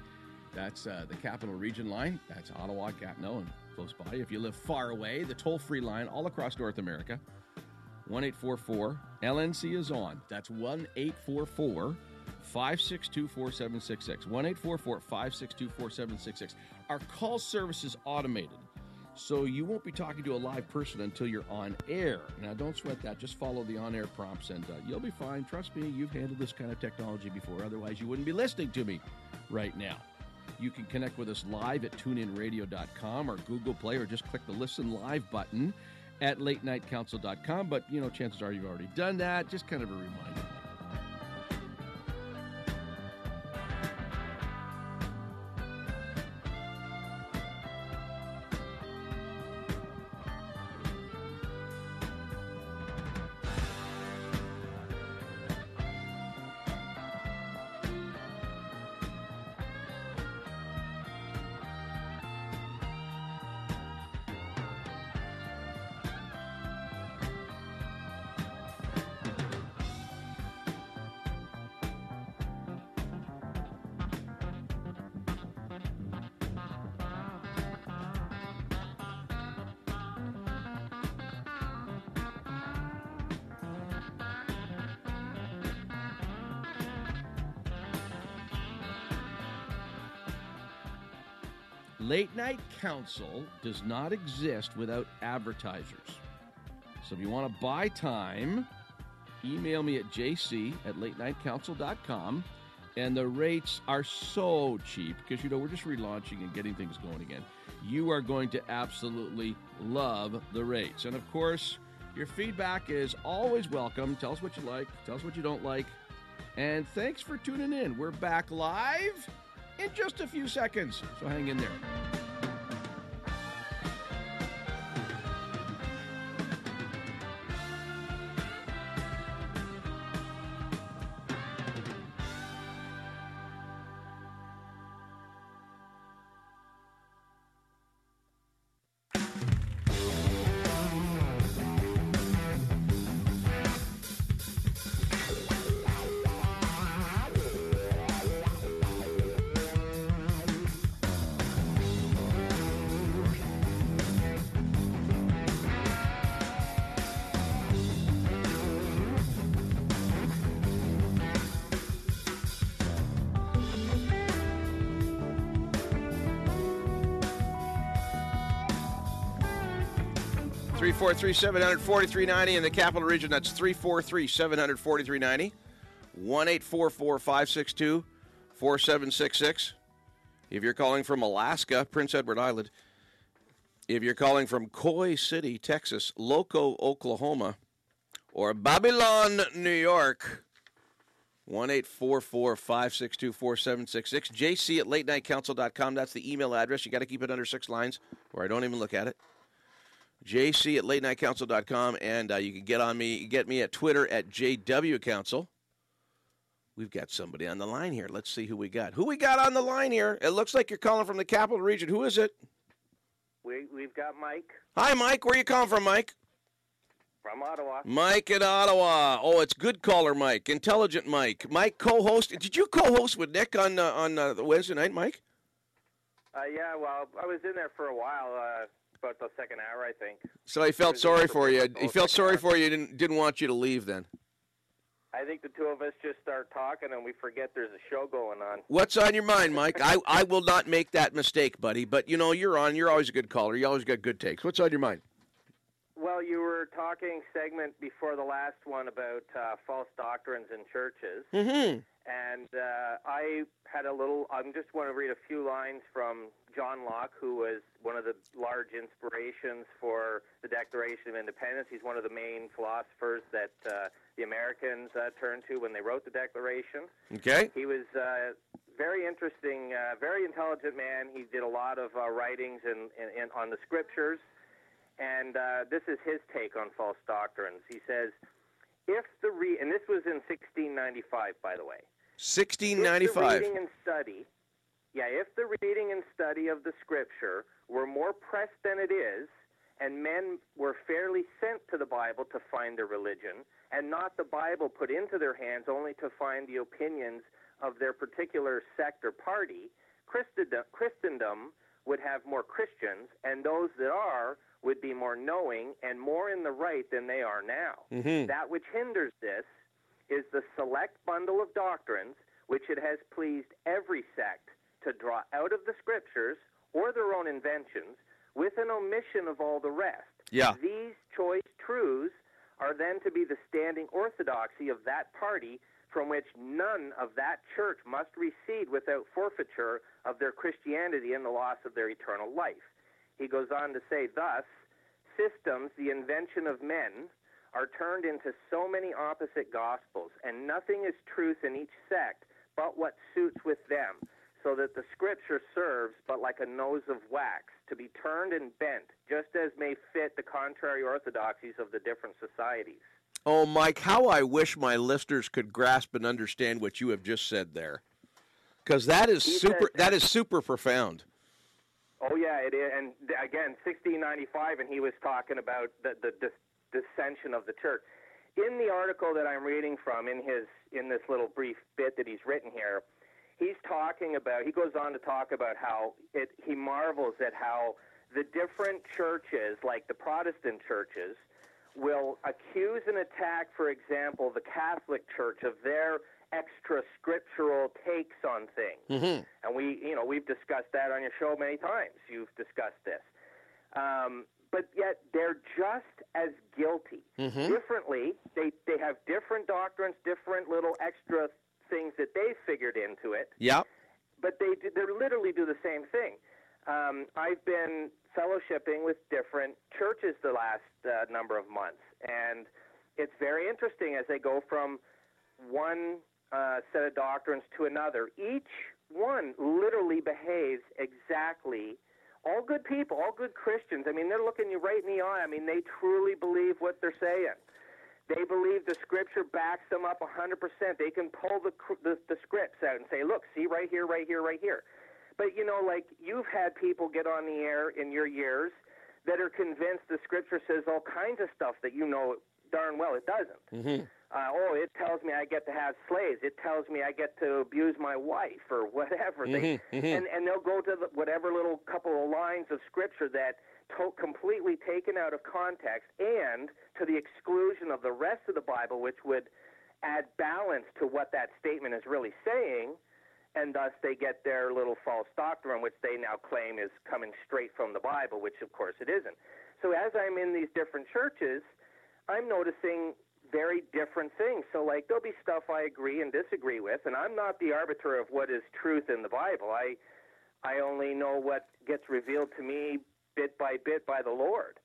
That's uh, the Capital Region line. That's Ottawa, Gatineau, and close by. If you live far away, the toll free line all across North America 1 844 LNC is on. That's 1 844 562 4766. 1 844 562 4766. Our call service is automated. So you won't be talking to a live person until you're on air. Now, don't sweat that. Just follow the on air prompts and uh, you'll be fine. Trust me, you've handled this kind of technology before. Otherwise, you wouldn't be listening to me right now. You can connect with us live at tuneinradio.com or Google Play or just click the listen live button at latenightcouncil.com. But, you know, chances are you've already done that. Just kind of a reminder. Council does not exist without advertisers. So if you want to buy time, email me at jc at latenightcouncil.com. And the rates are so cheap because, you know, we're just relaunching and getting things going again. You are going to absolutely love the rates. And of course, your feedback is always welcome. Tell us what you like, tell us what you don't like. And thanks for tuning in. We're back live in just a few seconds. So hang in there. 343 700 in the capital region. That's 343 700 4390. 562 4766. If you're calling from Alaska, Prince Edward Island. If you're calling from Coy City, Texas, Loco, Oklahoma, or Babylon, New York, 1 562 4766. JC at late night council.com. That's the email address. You got to keep it under six lines, or I don't even look at it jc at latenightcouncil.com, and uh, you can get on me, get me at Twitter at jwcouncil. We've got somebody on the line here. Let's see who we got. Who we got on the line here? It looks like you're calling from the capital region. Who is it? We we've got Mike Hi, Mike. Where you calling from, Mike? from Ottawa. Mike in Ottawa. Oh, it's good caller, Mike. Intelligent Mike. Mike co-host. Did you co-host with Nick on uh, on uh, Wednesday night, Mike? Uh, yeah, well, I was in there for a while, uh, about the second hour, I think. So he felt sorry for you. He felt sorry half. for you. Didn't didn't want you to leave then. I think the two of us just start talking and we forget there's a show going on. What's on your mind, Mike? I, I will not make that mistake, buddy. But you know, you're on. You're always a good caller. You always got good takes. What's on your mind? Well, you were talking segment before the last one about uh, false doctrines in churches. Mm-hmm. And uh, I had a little. I just want to read a few lines from John Locke, who was one of the large inspirations for the Declaration of Independence. He's one of the main philosophers that uh, the Americans uh, turned to when they wrote the Declaration. Okay. He was uh, very interesting, uh, very intelligent man. He did a lot of uh, writings in, in, in, on the scriptures, and uh, this is his take on false doctrines. He says, "If the re and this was in 1695, by the way." Sixteen If the reading and study, yeah, if the reading and study of the scripture were more pressed than it is, and men were fairly sent to the Bible to find their religion, and not the Bible put into their hands only to find the opinions of their particular sect or party, Christendom, Christendom would have more Christians, and those that are would be more knowing and more in the right than they are now. Mhm. That which hinders this is the select bundle of doctrines which it has pleased every sect to draw out of the scriptures or their own inventions with an omission of all the rest. Yeah. These choice truths are then to be the standing orthodoxy of that party from which none of that church must recede without forfeiture of their Christianity and the loss of their eternal life. He goes on to say, thus, systems, the invention of men, are turned into so many opposite gospels, and nothing is truth in each sect but what suits with them, so that the scripture serves but like a nose of wax, to be turned and bent, just as may fit the contrary orthodoxies of the different societies. Oh, Mike, how I wish my listeners could grasp and understand what you have just said there, because that is He super. said- That is super profound. Oh yeah, it is. And again, 1695, and he was talking about the, the dis- dissension of the church. In the article that I'm reading from, in his in this little brief bit that he's written here, he's talking about. He goes on to talk about how it. He marvels at how the different churches, like the Protestant churches, will accuse and attack, for example, the Catholic Church of their extra scriptural takes on things. Mm-hmm. And we, you know, we've discussed that on your show many times. You've discussed this. Um, but yet they're just as guilty. Mhm. Differently, they, they have different doctrines, different little extra things that they figured into it Yep. but they they literally do the same thing. Um, I've been fellowshipping with different churches the last uh, number of months, and it's very interesting as they go from one uh, set of doctrines to another. Each one literally behaves exactly. All good people, all good Christians. I mean, they're looking you right in the eye. I mean, they truly believe what they're saying. They believe the scripture backs them up 100%. They can pull the, the the scripts out and say, "Look, see right here, right here, right here." But you know, like you've had people get on the air in your years that are convinced the scripture says all kinds of stuff that you know darn well it doesn't. Mm-hmm. Uh, oh, it tells me I get to have slaves. It tells me I get to abuse my wife or whatever. They, Mhm, mhm. And and they'll go to the, whatever little couple of lines of scripture that to- completely taken out of context and to the exclusion of the rest of the Bible, which would add balance to what that statement is really saying. And thus, they get their little false doctrine, which they now claim is coming straight from the Bible, which of course it isn't. So, as I'm in these different churches, I'm noticing very different things. So, like, there'll be stuff I agree and disagree with, and I'm not the arbiter of what is truth in the Bible. I, I only know what gets revealed to me bit by bit by the Lord.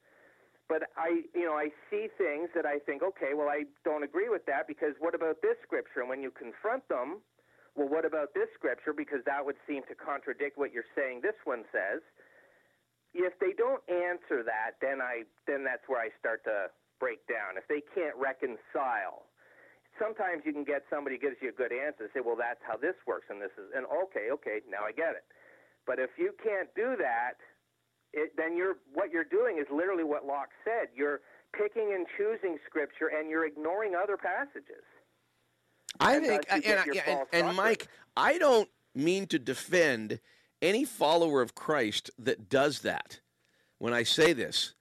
But I, you know, I see things that I think, okay, well, I don't agree with that because what about this scripture? And when you confront them, well, what about this scripture? Because that would seem to contradict what you're saying. This one says. If they don't answer that, then I, then that's where I start to break down. If they can't reconcile, sometimes you can get somebody who gives you a good answer. and Say, well, that's how this works, and this is, and okay, okay, now I get it. But if you can't do that, it, then you're what you're doing is literally what Locke said. You're picking and choosing scripture, and you're ignoring other passages. I And think, and, and, and, and. Mike, I don't mean to defend any follower of Christ that does that when I say this,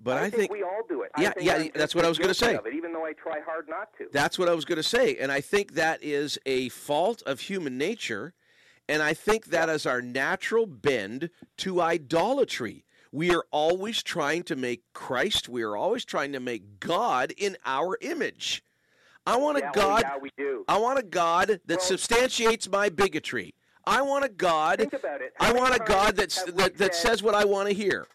but I, think, we all do. I Yeah, yeah, I'm that's what I was gonna say. Of it, even though I try hard not to. That's what I was going to say. And I think that is a fault of human nature. And I think that is our natural bend to idolatry. We are always trying to make Christ, we are always trying to make God in our image. I want a Yeah, well, God. yeah, we do. I want a God that substantiates my bigotry. I want a God. Think about it. I want a God that's, that, that said- says what I want to hear.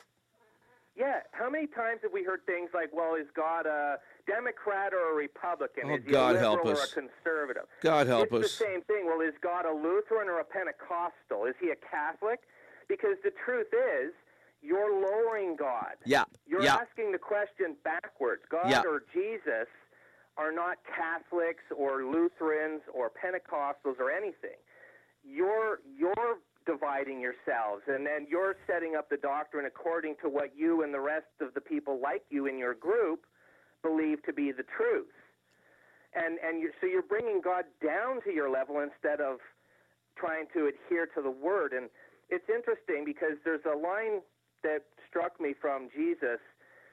Yeah, how many times have we heard things like, "Well, is God a Democrat or a Republican? Oh, is he God a liberal help or us. a conservative?" God help it's us. the same thing. Well, is God a Lutheran or a Pentecostal? Is he a Catholic? Because the truth is, you're lowering God. Yeah. You're yeah. asking the question backwards. God Yeah. or Jesus are not Catholics or Lutherans or Pentecostals or anything. You're you're dividing yourselves, and then you're setting up the doctrine according to what you and the rest of the people like you in your group believe to be the truth. And and you, so you're bringing God down to your level instead of trying to adhere to the Word. And it's interesting because there's a line that struck me from Jesus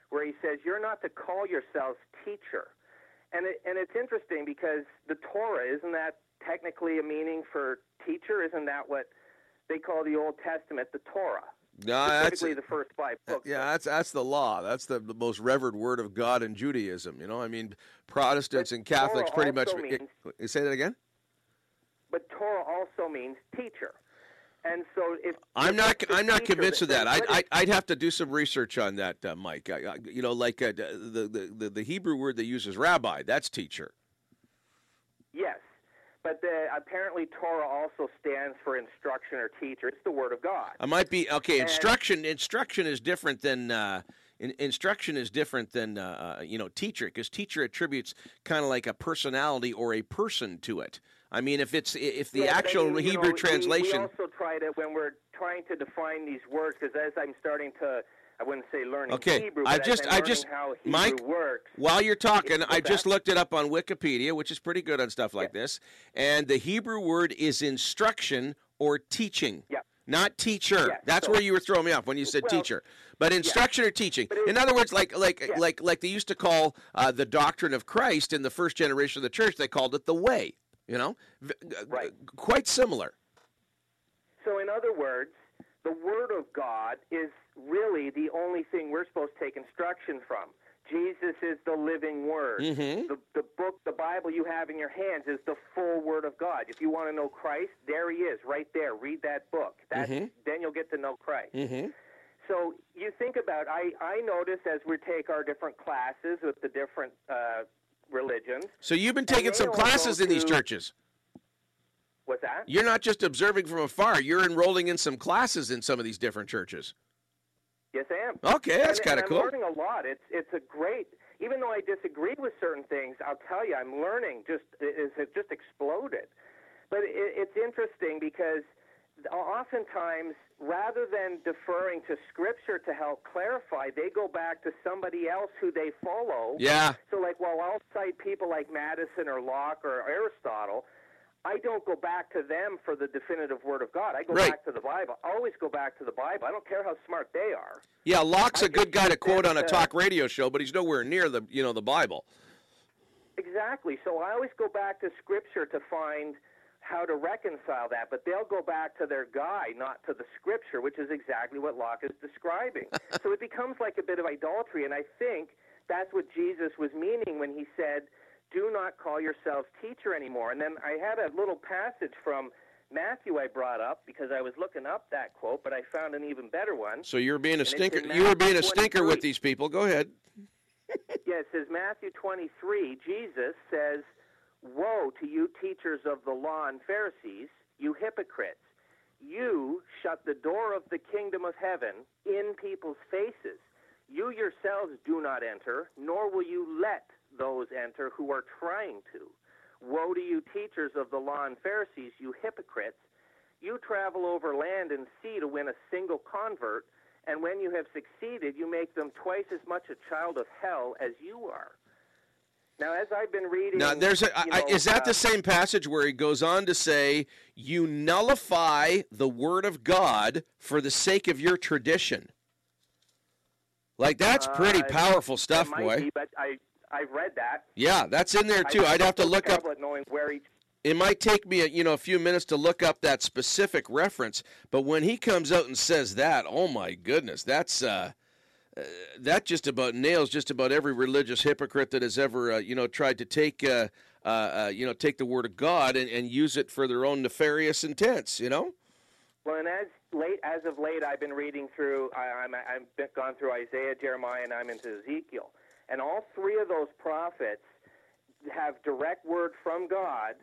where he says, "You're not to call yourselves teacher." And it, and it's interesting because the Torah isn't that technically a meaning for teacher? Isn't that what they call the Old Testament the Torah? No, that's the first five books. yeah, that's that's the law. That's the, the most revered word of God in Judaism. You know, I mean, Protestants and Catholics Torah pretty much. means- you say that again? But Torah also means teacher. And so if I'm not. I'm not convinced of that-. I'd, I'd, I'd have to do some research on that, uh, Mike. I, I, you know, like uh, the the the Hebrew word they use is rabbi. That's teacher. Yes, but the, apparently Torah also stands for instruction or teacher. It's the word of God. I might be okay. And- Instruction. Instruction is different than. Uh, in, instruction is different than uh, uh, you know teacher because teacher attributes kind of like a personality or a person to it. I mean, if it's if the Yeah, actual Hebrew know, we- translation. We, also try to when we're trying to define these words because as I'm starting to, I wouldn't say learning Okay, Hebrew, I just, I just, how Hebrew Mike, works. while you're talking, I just looked it up on Wikipedia, which is pretty good on stuff like this. And the Hebrew word is instruction or teaching, Yeah. not teacher. Yeah, That's so- where you were throwing me off when you said Well, teacher. But instruction or teaching. In other words, like like Yeah. like like they used to call uh, the doctrine of Christ in the first generation of the church. They called it the way. You know, V- g- Right. Quite similar. So, in other words, the Word of God is really the only thing we're supposed to take instruction from. Jesus is the living Word. Mhm. The, the book, the Bible you have in your hands is the full Word of God. If you want to know Christ, there He is, right there. Read that book. That, Mhm. Then you'll get to know Christ. hmm So you think about, I, I notice as we take our different classes with the different uh, religions. So you've been taking some classes in these churches. What's that? You're not just observing from afar. You're enrolling in some classes in some of these different churches. Yes, I am. Okay, that's kinda cool. I'm learning a lot. It's it's a great. Even though I disagree with certain things, I'll tell you, I'm learning. Just it, it just exploded. But it, it's interesting because oftentimes, rather than deferring to Scripture to help clarify, they go back to somebody else who they follow. Yeah. So, like, while I'll cite people like Madison or Locke or Aristotle, I don't go back to them for the definitive Word of God. I go Right. back to the Bible. I always go back to the Bible. I don't care how smart they are. Yeah, Locke's I a good guy to quote on a uh, talk radio show, but he's nowhere near the you know the Bible. Exactly. So I always go back to Scripture to find how to reconcile that, but they'll go back to their guy, not to the Scripture, which is exactly what Locke is describing. so it becomes like a bit of idolatry, and I think that's what Jesus was meaning when he said, "Do not call yourselves teacher anymore." And then I had a little passage from Matthew I brought up because I was looking up that quote, but I found an even better one. So you're being a stinker. You were being a stinker with these people. Go ahead. Yeah, it says Matthew 23, Jesus says, Woe to you, teachers of the law and Pharisees, you hypocrites! You shut the door of the kingdom of heaven in people's faces. You yourselves do not enter, nor will you let those enter who are trying to. Woe to you, teachers of the law and Pharisees, you hypocrites! You travel over land and sea to win a single convert, and when you have succeeded, you make them twice as much a child of hell as you are. Now, as I've been reading, Now, there's a. I- know, is that uh, the same passage where he goes on to say, "You nullify the word of God for the sake of your tradition"? Like that's pretty uh, powerful stuff, boy. be, but I I've read that. Yeah, that's in there too. I'd have to look up. knowing where each. It might take me, a, you know, a few minutes to look up that specific reference, but when he comes out and says that, oh my goodness, that's uh, uh, that just about nails just about every religious hypocrite that has ever, uh, you know, tried to take, uh, uh, uh, you know, take the word of God and, and use it for their own nefarious intents. You know. Well, and as late as of late, I've been reading through. I, I'm I've been, gone through Isaiah, Jeremiah, and I'm into Ezekiel, and all three of those prophets have direct word from God.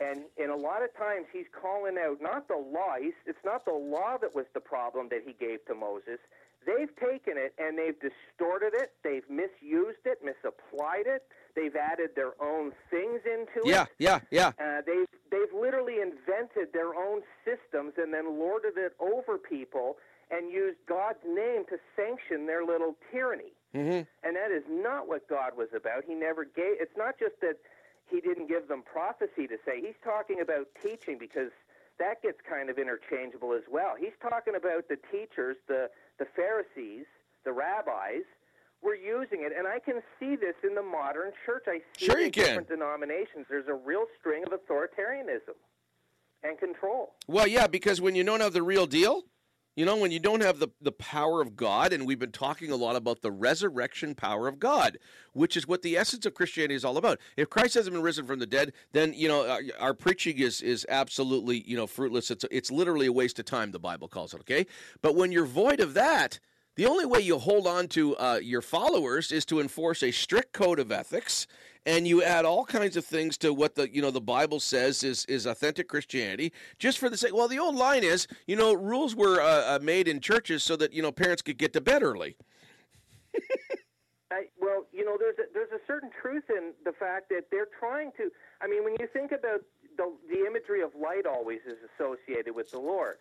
And, and a lot of times he's calling out not the law. He's, it's not the law that was the problem that he gave to Moses. They've taken it and they've distorted it, they've misused it, misapplied it, they've added their own things into Yeah, it. yeah, yeah. Uh, they've they've literally invented their own systems and then lorded it over people and used God's name to sanction their little tyranny. Mm-hmm. And that is not what God was about. He never gave. It's not just that He didn't give them prophecy to say. He's talking about teaching because that gets kind of interchangeable as well. He's talking about the teachers, the the Pharisees, the rabbis were using it, and I can see this in the modern church. I see Sure it in can. different denominations. There's a real string of authoritarianism and control. Well, yeah, because when you don't have the real deal, you know, when you don't have the, the power of God, and we've been talking a lot about the resurrection power of God, which is what the essence of Christianity is all about. If Christ hasn't been risen from the dead, then you know our, our preaching is is absolutely you know fruitless. It's it's literally a waste of time. The Bible calls it. Okay, but when you're void of that. The only way you hold on to uh, your followers is to enforce a strict code of ethics, and you add all kinds of things to what the you know the Bible says is is authentic Christianity, just for the sake. Well, the old line is, you know, rules were uh, uh, made in churches so that you know parents could get to bed early. I, well, you know, there's a, there's a certain truth in the fact that they're trying to. I mean, when you think about the the imagery of light, always is associated with the Lord.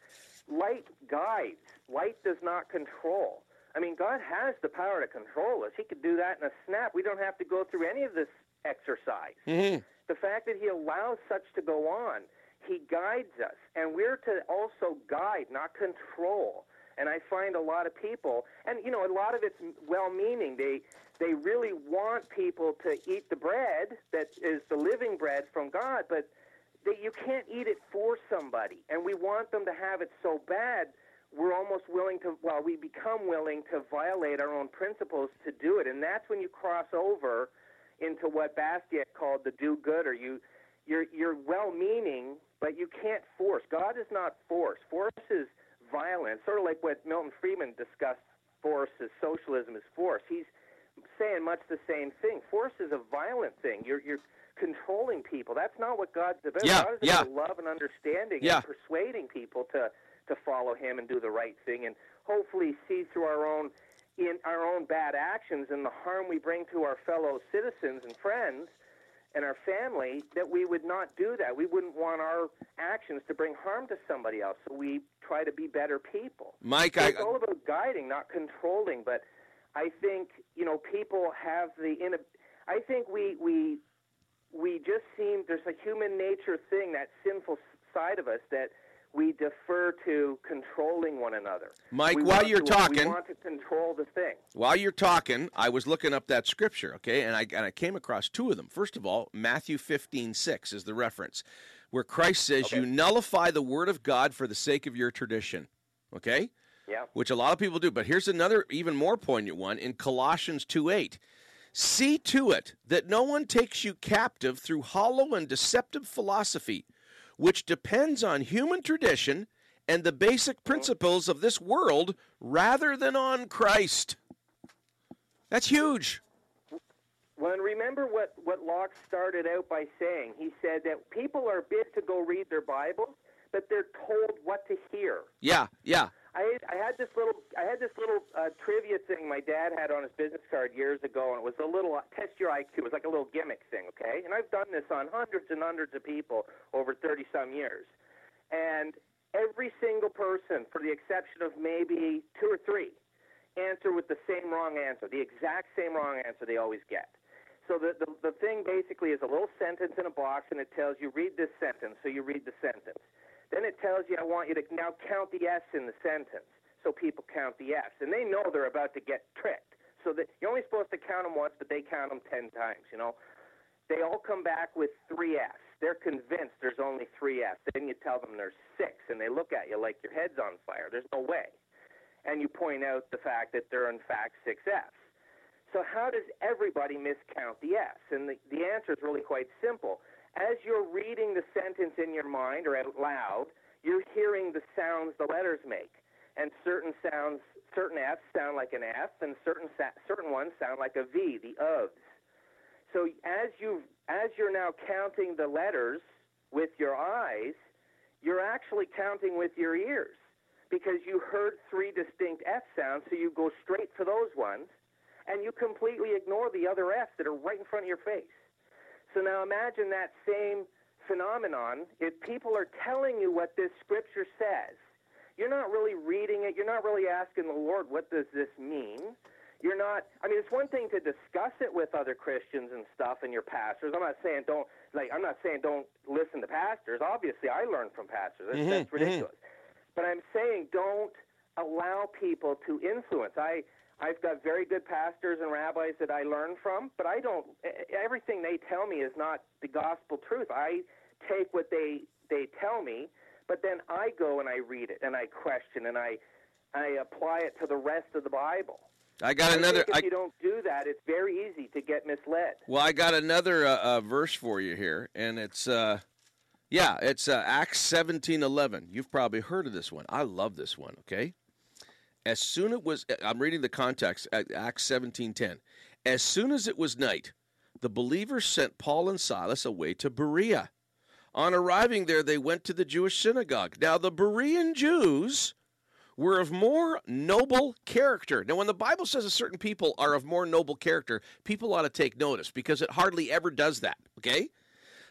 Light guides. Light does not control. I mean, God has the power to control us. He could do that in a snap. We don't have to go through any of this exercise. Mm-hmm. The fact that He allows such to go on, He guides us, and we're to also guide, not control. And I find a lot of people, and you know, a lot of it's well-meaning. They they really want people to eat the bread that is the living bread from God, but that you can't eat it for somebody. And we want them to have it so bad, we're almost willing to, well, we become willing to violate our own principles to do it. And that's when you cross over into what Bastiat called the do good, or you, you're, you're well meaning, but you can't force. God is not force. Force is violence, sort of like what Milton Friedman discussed force as socialism is force. He's saying much the same thing. Force is a violent thing. You're, you're controlling people. That's not what God's about. Yeah, God is yeah. about love and understanding Yeah. and persuading people to to follow Him and do the right thing, and hopefully see through our own in our own bad actions and the harm we bring to our fellow citizens and friends and our family that we would not do that. We wouldn't want our actions to bring harm to somebody else. So we try to be better people. Mike, So I, it's all about guiding, not controlling. But I think you know people have the in. I think we we we just seem there's a human nature thing that sinful side of us that we defer to controlling one another. Mike, We while you're to- talking- we want to control the thing. While you're talking, I was looking up that scripture, okay, and I and I came across two of them. First of all, Matthew 15, 6 is the reference, where Christ says, You nullify the word of God for the sake of your tradition. Okay? Yeah. Which a lot of people do. But here's another even more poignant one in Colossians 2 8. See to it that no one takes you captive through hollow and deceptive philosophy, which depends on human tradition and the basic principles of this world rather than on Christ. That's huge. Well, and remember what, what Locke started out by saying. He said that people are bid to go read their Bibles, but they're told what to hear. Yeah, yeah. I I had this little I had this little uh, trivia thing my dad had on his business card years ago, and it was a little uh, test your IQ. It was like a little gimmick thing, okay? And I've done this on hundreds and hundreds of people over thirty some years, and every single person, for the exception of maybe two or three, answer with the same wrong answer, the exact same wrong answer they always get. So the, the the thing basically is a little sentence in a box, and it tells you read this sentence. So you read the sentence. Then it tells you, I want you to now count the S in the sentence. So people count the S. And they know they're about to get tricked. So that you're only supposed to count them once, but they count them 10 times, you know. They all come back with three S. They're convinced there's only three S. Then you tell them there's six, and they look at you like your head's on fire. There's no way. And you point out the fact that there are, in fact, six Fs. So how does everybody miscount the S? And the, the answer is really quite simple as you're reading the sentence in your mind or out loud, you're hearing the sounds the letters make. And certain sounds, certain F's sound like an F, and certain certain ones sound like a V, the ofs. So as you as you're now counting the letters with your eyes, you're actually counting with your ears. because you heard three distinct F sounds, so you go straight for those ones, and you completely ignore the other Fs that are right in front of your face. So now imagine that same phenomenon if people are telling you what this scripture says. You're not really reading it. You're not really asking the Lord, what does this mean? You're not, I mean, it's one thing to discuss it with other Christians and stuff and your pastors. I'm not saying don't, like, I'm not saying don't listen to pastors. Obviously, I learn from pastors. That's, Mhm, that's ridiculous. But I'm saying don't allow people to influence. I, I've got very good pastors and rabbis that I learn from, but I don't. Everything they tell me is not the gospel truth. I take what they they tell me, but then I go and I read it and I question and I I apply it to the rest of the Bible. I got I another. think if I, you don't do that, it's very easy to get misled. well, I got another uh, uh, verse for you here, and it's uh, yeah, it's uh, Acts seventeen eleven. You've probably heard of this one. I love this one. Okay, as soon it was, uh, I'm reading the context. At Acts seventeen ten. As soon as it was night, the believers sent Paul and Silas away to Berea. On arriving there, they went to the Jewish synagogue. Now, the Berean Jews were of more noble character. Now, when the Bible says a certain people are of more noble character, people ought to take notice because it hardly ever does that, okay?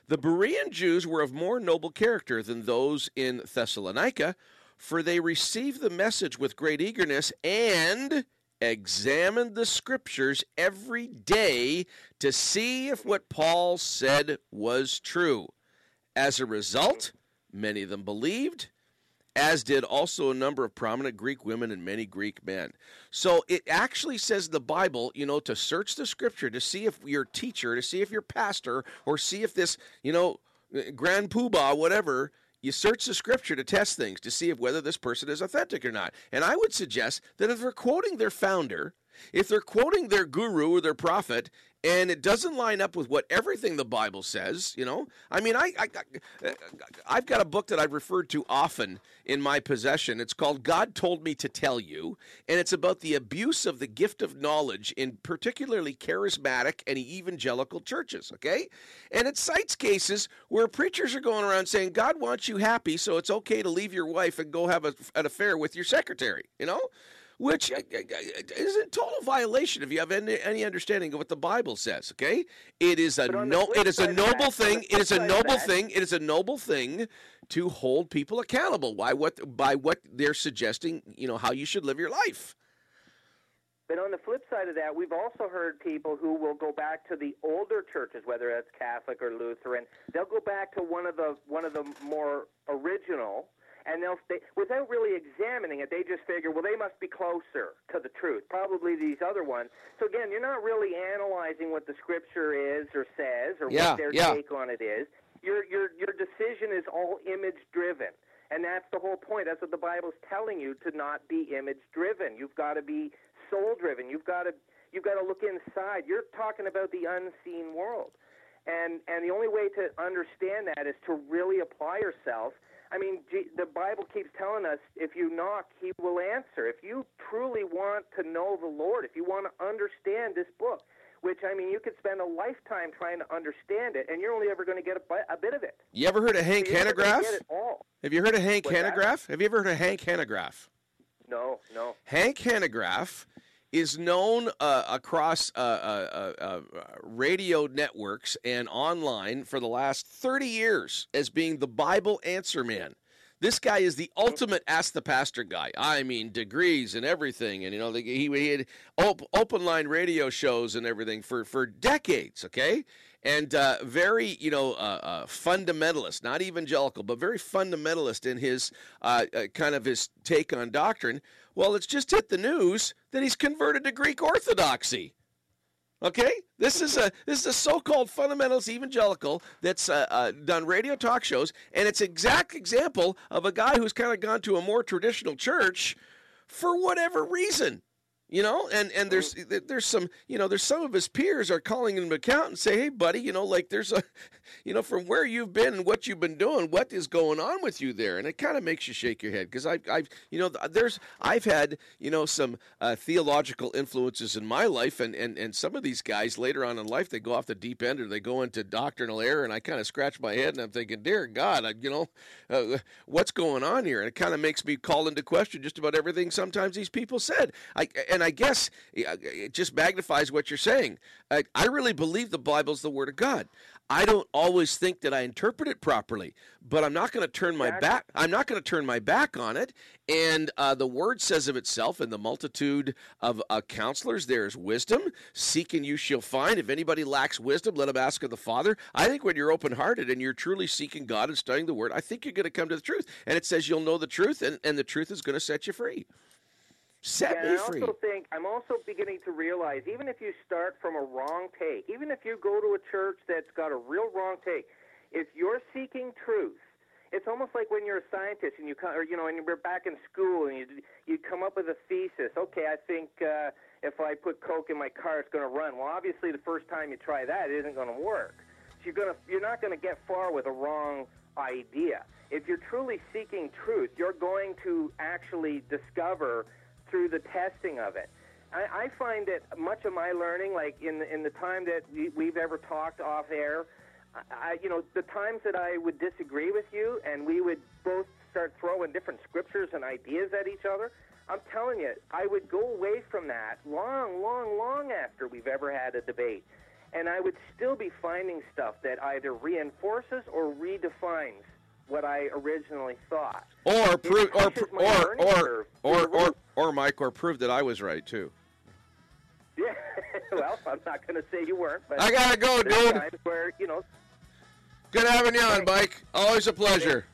The Berean Jews were of more noble character than those in Thessalonica, for they received the message with great eagerness and examined the scriptures every day to see if what Paul said was true. As a result, many of them believed, as did also a number of prominent Greek women and many Greek men. So it actually says the Bible, you know, to search the scripture to see if your teacher, to see if your pastor, or see if this, you know, grand poobah, whatever, you search the scripture to test things to see if whether this person is authentic or not. And I would suggest that if they're quoting their founder, if they're quoting their guru or their prophet, and it doesn't line up with what everything the Bible says, you know, I mean, I, I, I uh, I've got a book that I've referred to often in my possession. It's called God Told Me to Tell You, and it's about the abuse of the gift of knowledge in particularly charismatic and evangelical churches. Okay, and it cites cases where preachers are going around saying God wants you happy, so it's okay to leave your wife and go have a, an affair with your secretary. You know which uh, is a total violation if you have any, any understanding of what the Bible says. Okay, it is a no, it is a noble thing. It is a noble thing. It is a noble thing to hold people accountable. Why what by what they're suggesting? You know how you should live your life. But on the flip side of that, we've also heard people who will go back to the older churches, whether that's Catholic or Lutheran. They'll go back to one of the one of the more original and they'll stay without really examining it. They just figure, well, they must be closer to the truth. Probably these other ones. So again, you're not really analyzing what the scripture is or says or Yeah, what their yeah. take on it is. Your your your decision is all image driven. And that's the whole point. That's what the Bible's telling you to not be image driven. You've got to be soul driven. You've got to you've got to look inside. You're talking about the unseen world. And and the only way to understand that is to really apply yourself I mean, the Bible keeps telling us if you knock, He will answer. If you truly want to know the Lord, if you want to understand this book, which I mean, you could spend a lifetime trying to understand it, and you're only ever going to get a, a bit of it. You ever heard of Hank So you're never gonna Hanegraaff? get it all. Have you heard of Hank What's that? Hanegraaff? Have you ever heard of Hank Hanegraaff? No, no. Hank Hanegraaff is known uh, across uh, uh, uh, uh, radio networks and online for the last 30 years as being the Bible answer man. This guy is the ultimate ask the pastor guy. I mean, degrees and everything, and you know, he, he had op- open line radio shows and everything for for decades. Okay, and uh, very you know uh, uh, fundamentalist, not evangelical, but very fundamentalist in his uh, uh, kind of his take on doctrine. Well, it's just hit the news that he's converted to Greek Orthodoxy. Okay, this is a this is a so-called fundamentalist evangelical that's uh, uh, done radio talk shows, and it's exact example of a guy who's kind of gone to a more traditional church for whatever reason. You know, and and there's there's some you know there's some of his peers are calling him account and say, hey, buddy, you know, like there's a, you know, from where you've been and what you've been doing, what is going on with you there, and it kind of makes you shake your head because I've I've you know there's I've had you know some uh, theological influences in my life, and and and some of these guys later on in life they go off the deep end or they go into doctrinal error, and I kind of scratch my head and I'm thinking, dear God, I, you know, uh, what's going on here, and it kind of makes me call into question just about everything sometimes these people said. I and I guess it just magnifies what you're saying. I, I really believe the Bible's the Word of God. I don't always think that I interpret it properly, but I'm not going to turn my back. I'm not going to turn my back on it. And uh, the word says of itself, in the multitude of uh, counselors, there is wisdom. Seek and you shall find. If anybody lacks wisdom, let him ask of the Father. I think when you're open hearted and you're truly seeking God and studying the word, I think you're going to come to the truth. And it says you'll know the truth, and, and the truth is going to set you free. Set yeah, me I free. also think I'm also beginning to realize even if you start from a wrong take, even if you go to a church that's got a real wrong take, if you're seeking truth, it's almost like when you're a scientist and you come, or you know, and you're back in school and you you come up with a thesis. Okay, I think uh, if I put Coke in my car, it's going to run. Well, obviously, the first time you try that, it isn't going to work. So you're gonna you're not going to get far with a wrong idea. If you're truly seeking truth, you're going to actually discover through the testing of it. I, I find that much of my learning, like in the, in the time that we, we've ever talked off air, I, you know, the times that I would disagree with you and we would both start throwing different scriptures and ideas at each other, I'm telling you, I would go away from that long, long, long after we've ever had a debate. And I would still be finding stuff that either reinforces or redefines what I originally thought. Or prove, or or or or, or or Mike, or prove that I was right too. Yeah, well, I'm not going to say you weren't, but I gotta go, dude. Where you know, Good having you on, Mike. Always a pleasure.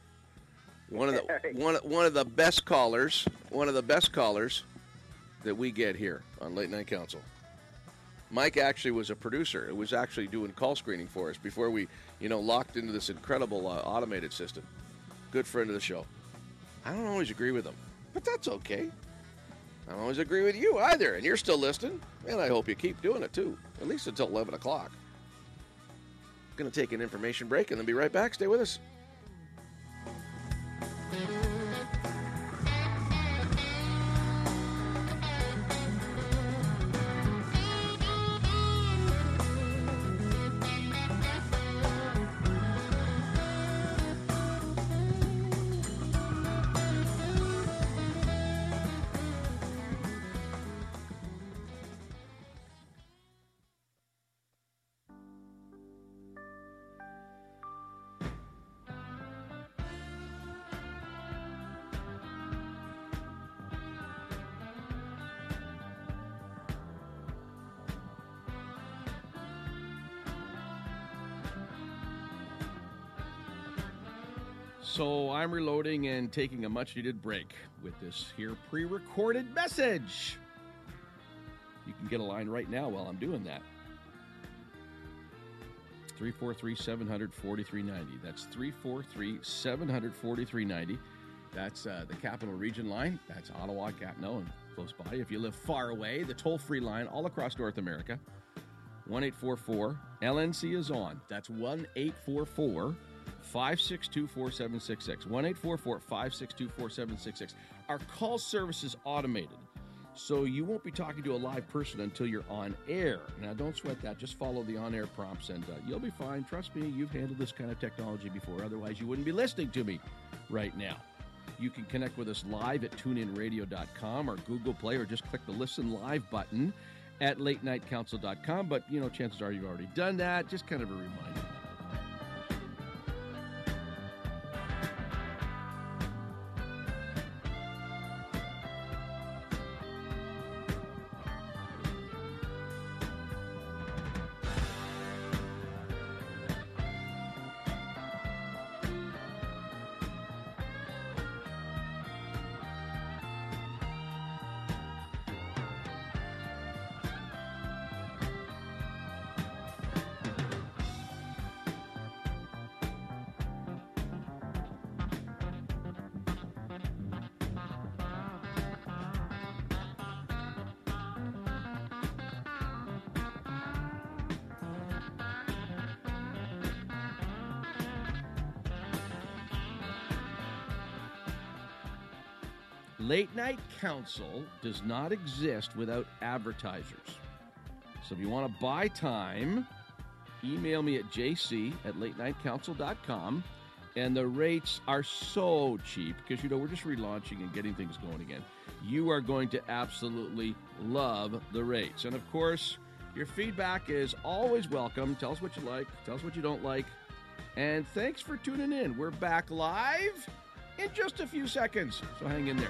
One of the one one of the best callers, one of the best callers that we get here on Late Night Council. Mike actually was a producer. It was actually doing call screening for us before we, you know, locked into this incredible uh, automated system. Good friend of the show. I don't always agree with him, but that's okay. I don't always agree with you either, and you're still listening, and I hope you keep doing it too, at least until 11 o'clock. Going to take an information break and then be right back. Stay with us. Reloading and taking a much needed break with this here pre recorded message. You can get a line right now while I'm doing that. 343 700 4390. That's 343 700 4390. That's uh, the Capital Region line. That's Ottawa, Gatineau, and close by. If you live far away, the toll free line all across North America 1 844 LNC is on. That's 1 844 562 4766. 1 562 4766. Our call service is automated. So you won't be talking to a live person until you're on air. Now, don't sweat that. Just follow the on air prompts and uh, you'll be fine. Trust me, you've handled this kind of technology before. Otherwise, you wouldn't be listening to me right now. You can connect with us live at tuneinradio.com or Google Play or just click the listen live button at latenightcouncil.com. But, you know, chances are you've already done that. Just kind of a reminder. Council does not exist without advertisers. So if you want to buy time, email me at jc at latenightcouncil.com. And the rates are so cheap because, you know, we're just relaunching and getting things going again. You are going to absolutely love the rates. And of course, your feedback is always welcome. Tell us what you like, tell us what you don't like. And thanks for tuning in. We're back live in just a few seconds. So hang in there.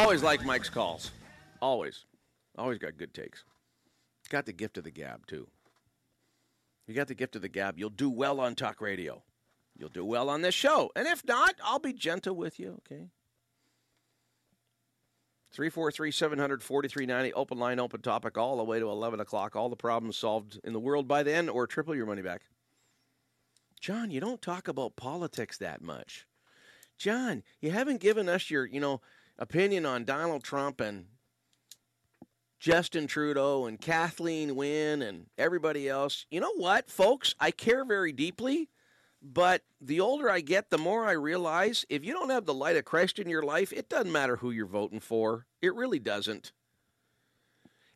Always like Mike's calls. Always. Always got good takes. Got the gift of the gab, too. You got the gift of the gab, you'll do well on talk radio. You'll do well on this show. And if not, I'll be gentle with you, okay? 343 700 4390. Open line, open topic, all the way to 11 o'clock. All the problems solved in the world by then, or triple your money back. John, you don't talk about politics that much. John, you haven't given us your, you know, opinion on Donald Trump and Justin Trudeau and Kathleen Wynne and everybody else. You know what, folks? I care very deeply, but the older I get, the more I realize if you don't have the light of Christ in your life, it doesn't matter who you're voting for. It really doesn't.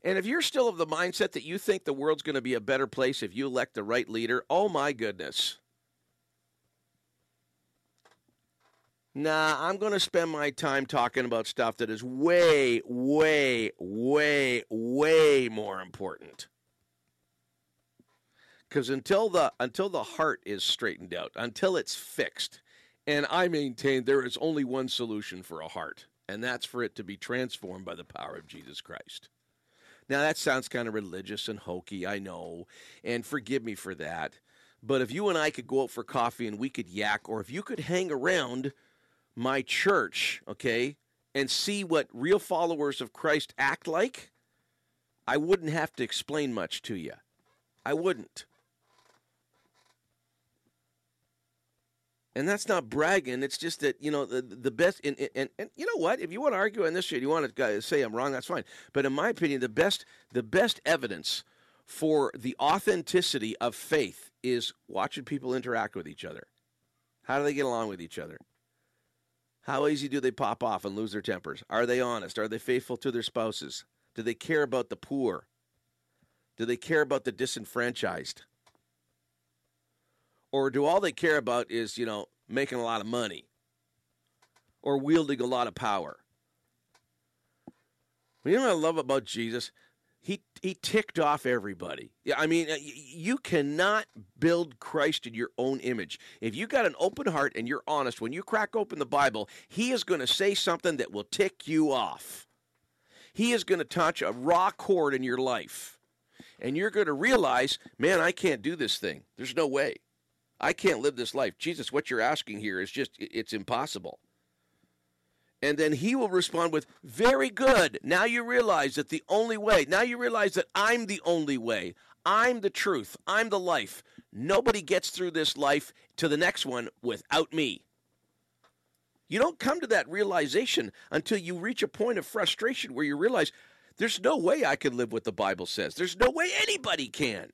And if you're still of the mindset that you think the world's going to be a better place if you elect the right leader, oh my goodness. Nah, I'm going to spend my time talking about stuff that is way, way, way, way more important. Because until the until the heart is straightened out, until it's fixed, and I maintain there is only one solution for a heart, and that's for it to be transformed by the power of Jesus Christ. Now that sounds kind of religious and hokey, I know, and forgive me for that. But if you and I could go out for coffee and we could yak, or if you could hang around my church, okay, and see what real followers of Christ act like, I wouldn't have to explain much to you. I wouldn't. And that's not bragging. It's just that you know the the best. And, and, and you know what? If you want to argue on this shit, you want to say I'm wrong. That's fine. But in my opinion, the best the best evidence for the authenticity of faith is watching people interact with each other. How do they get along with each other? How easy do they pop off and lose their tempers? Are they honest? Are they faithful to their spouses? Do they care about the poor? Do they care about the disenfranchised? Or do all they care about is, you know, making a lot of money or wielding a lot of power? You know what I love about Jesus? He he ticked off everybody. Yeah, I mean, uh, you cannot build Christ in your own image. If you got an open heart and you're honest, when you crack open the Bible, he is going to say something that will tick you off. He is going to touch a raw chord in your life. And you're going to realize, man, I can't do this thing. There's no way. I can't live this life. Jesus, what you're asking here is just, it's impossible. And then he will respond with, Very good. Now you realize that the only way, now you realize that I'm the only way. I'm the truth. I'm the life. Nobody gets through this life to the next one without me. You don't come to that realization until you reach a point of frustration where you realize there's no way I can live what the Bible says. There's no way anybody can.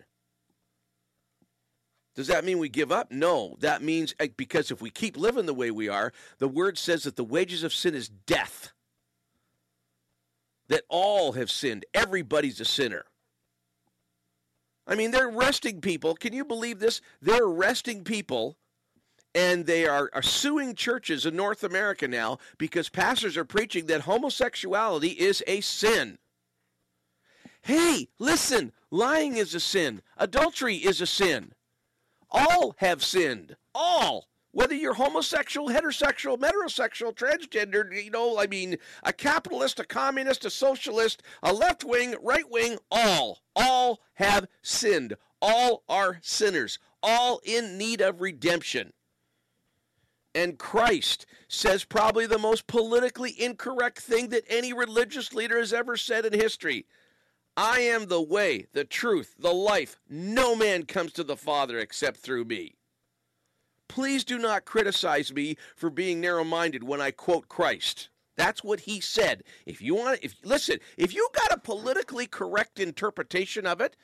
Does that mean we give up? No. That means eh, because if we keep living the way we are, the word says that the wages of sin is death. That all have sinned. Everybody's a sinner. I mean, they're arresting people. Can you believe this? They're arresting people and they are, are suing churches in North America now because pastors are preaching that homosexuality is a sin. Hey, listen, lying is a sin, adultery is a sin. All have sinned. All. Whether you're homosexual, heterosexual, metrosexual, transgender, you know, I mean, a capitalist, a communist, a socialist, a left wing, right wing, all, all have sinned. All are sinners, all in need of redemption. And Christ says probably the most politically incorrect thing that any religious leader has ever said in history. I am the way, the truth, the life. No man comes to the Father except through me. Please do not criticize me for being narrow minded when I quote Christ. That's what he said. If you want if listen, if you got a politically correct interpretation of it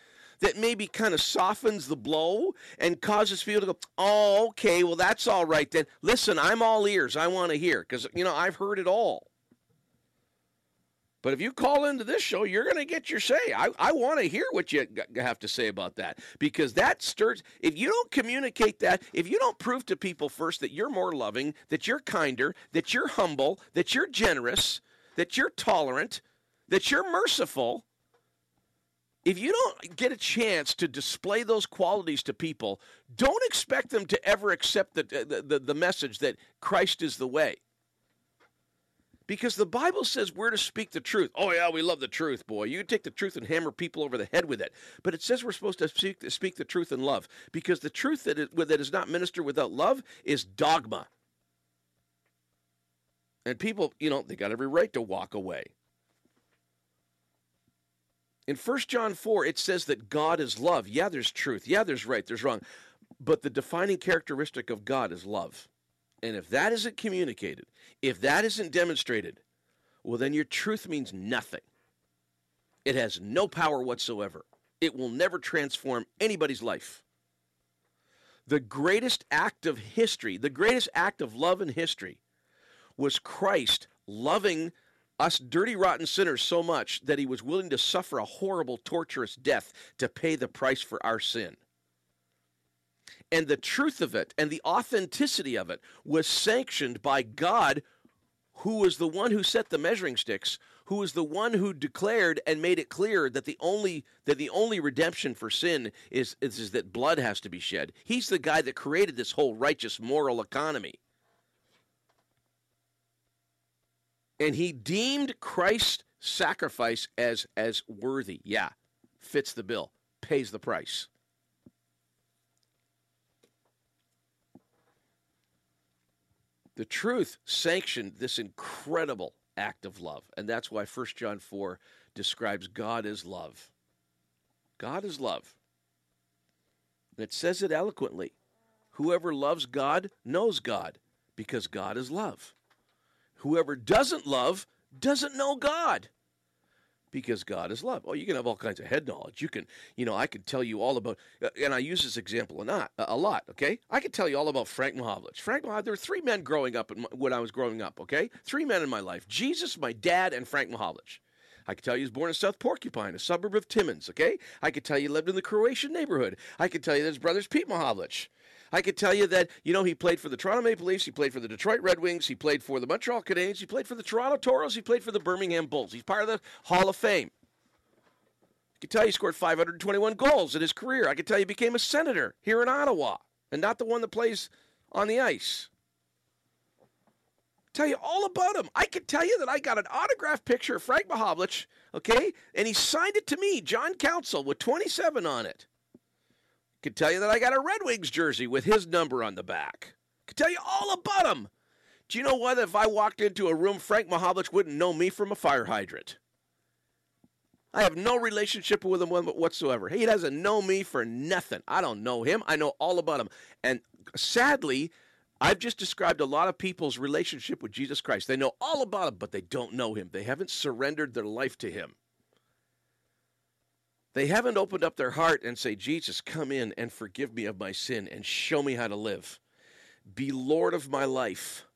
that maybe kind of softens the blow and causes people to go, "Oh, okay, well that's all right then." Listen, I'm all ears. I want to hear cuz you know, I've heard it all. But if you call into this show, you're going to get your say. I, I want to hear what you have to say about that because that stirs. If you don't communicate that, if you don't prove to people first that you're more loving, that you're kinder, that you're humble, that you're generous, that you're tolerant, that you're merciful, if you don't get a chance to display those qualities to people, don't expect them to ever accept the, the, the, the message that Christ is the way. Because the Bible says we're to speak the truth. Oh, yeah, we love the truth, boy. You take the truth and hammer people over the head with it. But it says we're supposed to speak, speak the truth in love. Because the truth that is, that is not ministered without love is dogma. And people, you know, they got every right to walk away. In 1 John 4, it says that God is love. Yeah, there's truth. Yeah, there's right, there's wrong. But the defining characteristic of God is love. And if that isn't communicated, if that isn't demonstrated, well, then your truth means nothing. It has no power whatsoever. It will never transform anybody's life. The greatest act of history, the greatest act of love in history, was Christ loving us dirty, rotten sinners so much that he was willing to suffer a horrible, torturous death to pay the price for our sin and the truth of it and the authenticity of it was sanctioned by God, who was the one who set the measuring sticks, who was the one who declared and made it clear that the only that the only redemption for sin is, is, is that blood has to be shed. He's the guy that created this whole righteous moral economy. And he deemed Christ's sacrifice as as worthy. Yeah, fits the bill, pays the price. The truth sanctioned this incredible act of love. And that's why 1 John 4 describes God as love. God is love. And it says it eloquently. Whoever loves God knows God because God is love. Whoever doesn't love doesn't know God because God is love. Oh, you can have all kinds of head knowledge. You can, you know, I could tell you all about, uh, and I use this example a lot, a lot. Okay, I could tell you all about Frank Mahovlich. Frank Mahovlich. There were three men growing up when I was growing up. Okay, three men in my life: Jesus, my dad, and Frank Mahovlich. I could tell you he was born in South Porcupine, a suburb of Timmins, okay? I could tell you he lived in the Croatian neighborhood. I could tell you that his brother's Pete Mahovlich. I could tell you that, you know, he played for the Toronto Maple Leafs, he played for the Detroit Red Wings, he played for the Montreal Canadiens, he played for the Toronto Toros, he played for the Birmingham Bulls. He's part of the Hall of Fame. I could tell you he scored 521 goals in his career. I could tell you he became a senator here in Ottawa and not the one that plays on the ice. Tell you all about him. I could tell you that I got an autographed picture of Frank Mahovlich, okay, and he signed it to me, John Council, with 27 on it. Could tell you that I got a Red Wings jersey with his number on the back. Could tell you all about him. Do you know what? If I walked into a room, Frank Mahovlich wouldn't know me from a fire hydrant. I have no relationship with him whatsoever. He doesn't know me for nothing. I don't know him. I know all about him. And sadly, I've just described a lot of people's relationship with Jesus Christ. They know all about him, but they don't know him. They haven't surrendered their life to him. They haven't opened up their heart and say, Jesus, come in and forgive me of my sin and show me how to live. Be Lord of my life.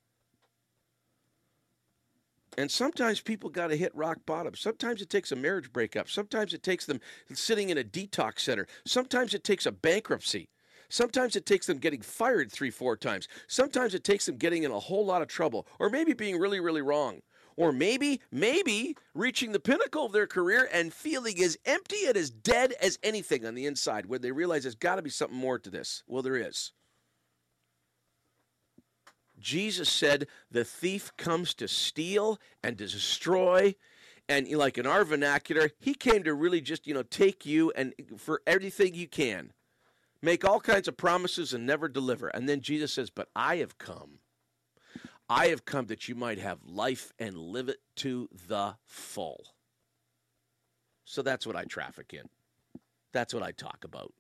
And sometimes people got to hit rock bottom. Sometimes it takes a marriage breakup. Sometimes it takes them sitting in a detox center. Sometimes it takes a bankruptcy. Sometimes it takes them getting fired three, four times. Sometimes it takes them getting in a whole lot of trouble or maybe being really, really wrong. Or maybe, maybe reaching the pinnacle of their career and feeling as empty and as dead as anything on the inside, where they realize there's got to be something more to this. Well, there is. Jesus said, The thief comes to steal and to destroy. And like in our vernacular, he came to really just, you know, take you and for everything you can, make all kinds of promises and never deliver. And then Jesus says, But I have come. I have come that you might have life and live it to the full. So that's what I traffic in. That's what I talk about.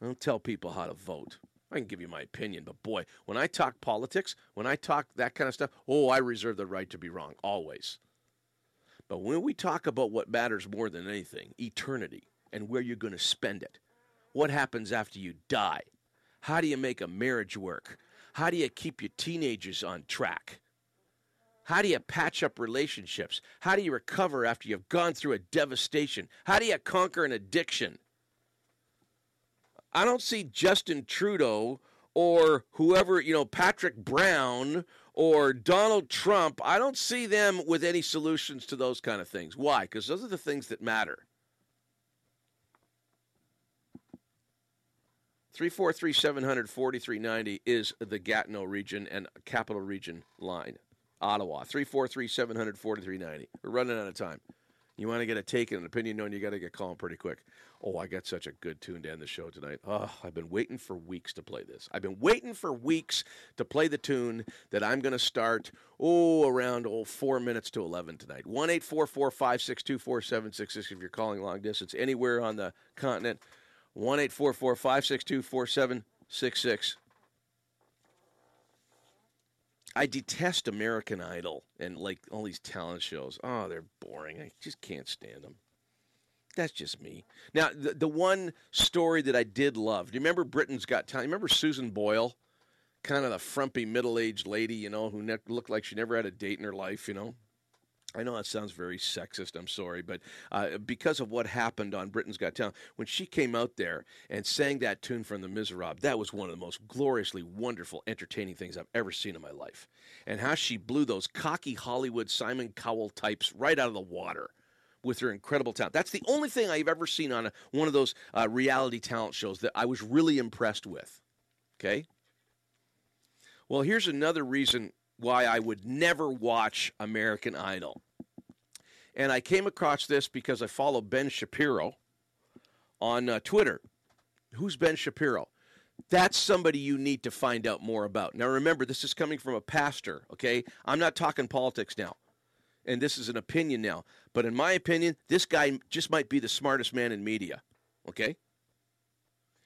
I don't tell people how to vote. I can give you my opinion, but boy, when I talk politics, when I talk that kind of stuff, oh, I reserve the right to be wrong, always. But when we talk about what matters more than anything, eternity, and where you're going to spend it, what happens after you die, how do you make a marriage work? How do you keep your teenagers on track? How do you patch up relationships? How do you recover after you've gone through a devastation? How do you conquer an addiction? I don't see Justin Trudeau or whoever, you know, Patrick Brown or Donald Trump. I don't see them with any solutions to those kind of things. Why? Because those are the things that matter. 343 700 4390 is the Gatineau region and capital region line. Ottawa, 343 700 4390. We're running out of time. You want to get a take and an opinion known, you got to get calling pretty quick. Oh, I got such a good tune to end the show tonight. Oh, I've been waiting for weeks to play this. I've been waiting for weeks to play the tune that I'm going to start, oh, around oh, 4 minutes to 11 tonight. 1 844 562 4766 if you're calling long distance anywhere on the continent. 1 844 562 4766. I detest American Idol and like all these talent shows. Oh, they're boring. I just can't stand them. That's just me. Now, the, the one story that I did love. Do you remember Britain's Got Talent? Remember Susan Boyle, kind of the frumpy middle-aged lady, you know, who ne- looked like she never had a date in her life, you know. I know that sounds very sexist. I'm sorry, but uh, because of what happened on Britain's Got Talent, when she came out there and sang that tune from The Miserables, that was one of the most gloriously wonderful, entertaining things I've ever seen in my life. And how she blew those cocky Hollywood Simon Cowell types right out of the water with her incredible talent. That's the only thing I've ever seen on a, one of those uh, reality talent shows that I was really impressed with. Okay. Well, here's another reason why I would never watch American Idol. And I came across this because I follow Ben Shapiro on uh, Twitter. Who's Ben Shapiro? That's somebody you need to find out more about. Now, remember, this is coming from a pastor, okay? I'm not talking politics now. And this is an opinion now. But in my opinion, this guy just might be the smartest man in media, okay?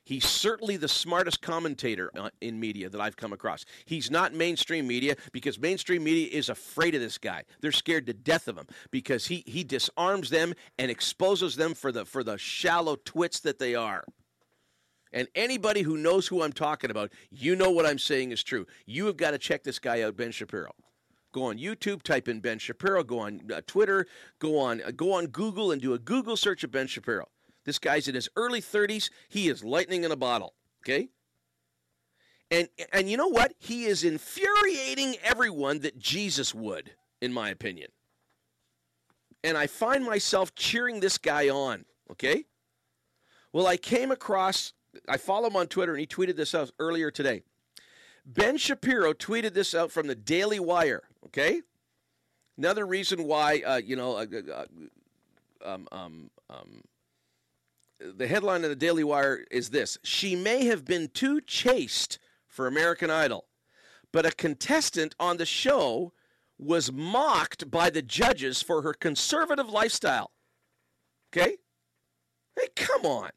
He's certainly the smartest commentator uh, in media that I've come across. He's not mainstream media because mainstream media is afraid of this guy. They're scared to death of him because he, he disarms them and exposes them for the for the shallow twits that they are. And anybody who knows who I'm talking about, you know what I'm saying is true. You have got to check this guy out, Ben Shapiro. Go on YouTube, type in Ben Shapiro. Go on uh, Twitter. Go on uh, go on Google and do a Google search of Ben Shapiro. This guy's in his early 30s. He is lightning in a bottle. Okay? And and you know what? He is infuriating everyone that Jesus would, in my opinion. And I find myself cheering this guy on, okay? Well, I came across I follow him on Twitter and he tweeted this out earlier today. Ben Shapiro tweeted this out from the Daily Wire, okay? Another reason why uh, you know uh, uh, um, um, um, the headline of the Daily Wire is this She may have been too chaste for American Idol, but a contestant on the show was mocked by the judges for her conservative lifestyle. Okay? Hey, come on.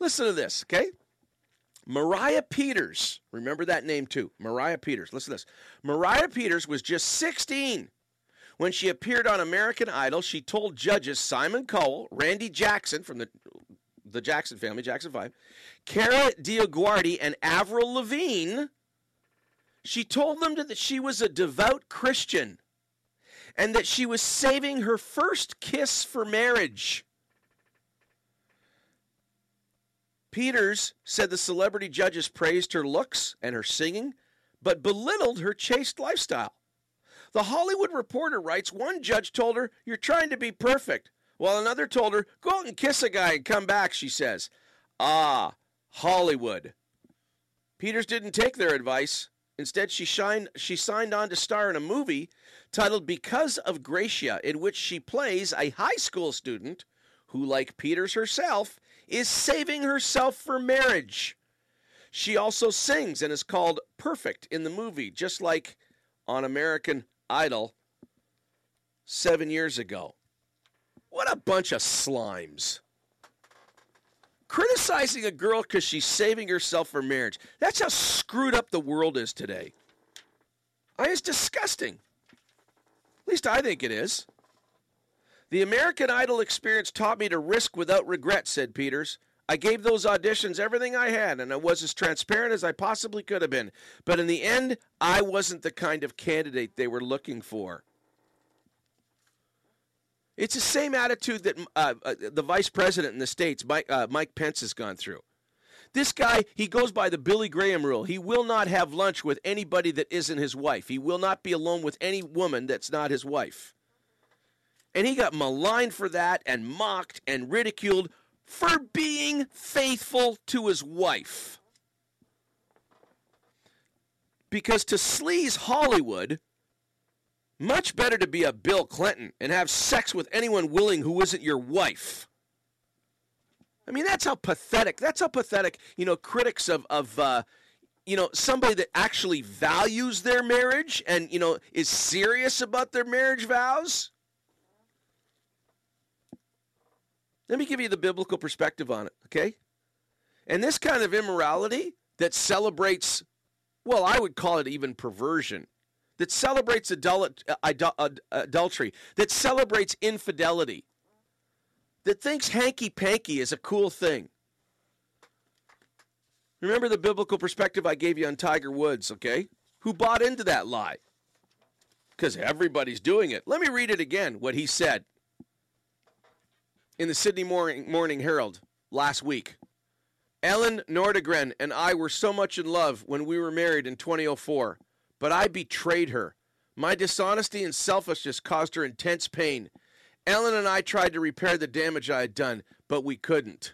Listen to this, okay? Moriah Peters, remember that name too. Moriah Peters. Listen to this. Moriah Peters was just 16 when she appeared on American Idol, she told judges Simon Cowell, Randy Jackson from the the Jackson family, Jackson 5, Kara DioGuardi, and Avril Lavigne, she told them that she was a devout Christian and that she was saving her first kiss for marriage. Peters said the celebrity judges praised her looks and her singing, but belittled her chaste lifestyle. The Hollywood Reporter writes one judge told her, You're trying to be perfect. While another told her, Go out and kiss a guy and come back, she says. Ah, Hollywood. Peters didn't take their advice. Instead, she, shined, she signed on to star in a movie titled Because of Gracia, in which she plays a high school student who, like Peters herself, is saving herself for marriage. She also sings and is called Perfect in the movie, just like on American Idol seven years ago. What a bunch of slimes. Criticizing a girl because she's saving herself for marriage. That's how screwed up the world is today. I, it's disgusting. At least I think it is. The American Idol experience taught me to risk without regret, said Peters. I gave those auditions everything I had, and I was as transparent as I possibly could have been. But in the end, I wasn't the kind of candidate they were looking for. It's the same attitude that uh, uh, the vice president in the States, Mike, uh, Mike Pence, has gone through. This guy, he goes by the Billy Graham rule. He will not have lunch with anybody that isn't his wife. He will not be alone with any woman that's not his wife. And he got maligned for that and mocked and ridiculed for being faithful to his wife. Because to sleaze Hollywood, much better to be a Bill Clinton and have sex with anyone willing who isn't your wife. I mean, that's how pathetic. That's how pathetic. You know, critics of of uh, you know somebody that actually values their marriage and you know is serious about their marriage vows. Let me give you the biblical perspective on it, okay? And this kind of immorality that celebrates, well, I would call it even perversion that celebrates adult, uh, adultery, that celebrates infidelity, that thinks hanky panky is a cool thing. Remember the biblical perspective I gave you on Tiger Woods, okay? Who bought into that lie? Because everybody's doing it. Let me read it again, what he said in the Sydney Morning, Morning Herald last week. Elin Nordegren and I were so much in love when we were married in 2004 but I betrayed her. My dishonesty and selfishness caused her intense pain. Elin and I tried to repair the damage I had done, but we couldn't.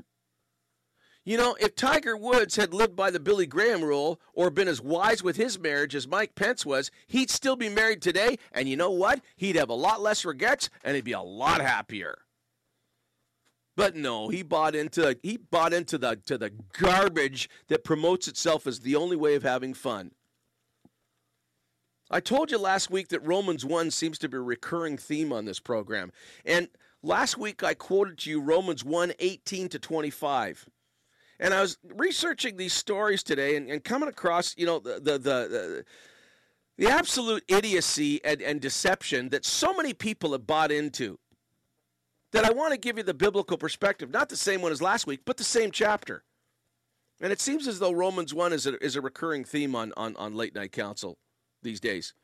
You know, if Tiger Woods had lived by the Billy Graham rule or been as wise with his marriage as Mike Pence was, he'd still be married today, and you know what? He'd have a lot less regrets and he'd be a lot happier. But no, he bought into he bought into the to the garbage that promotes itself as the only way of having fun. I told you last week that Romans 1 seems to be a recurring theme on this program. And last week I quoted to you Romans 1 18 to 25. And I was researching these stories today and, and coming across, you know, the, the, the, the the absolute idiocy and, and, deception that so many people have bought into that I want to give you the biblical perspective, not the same one as last week, but the same chapter. And it seems as though Romans 1 is a, is a recurring theme on, on, on Late Night Council these days.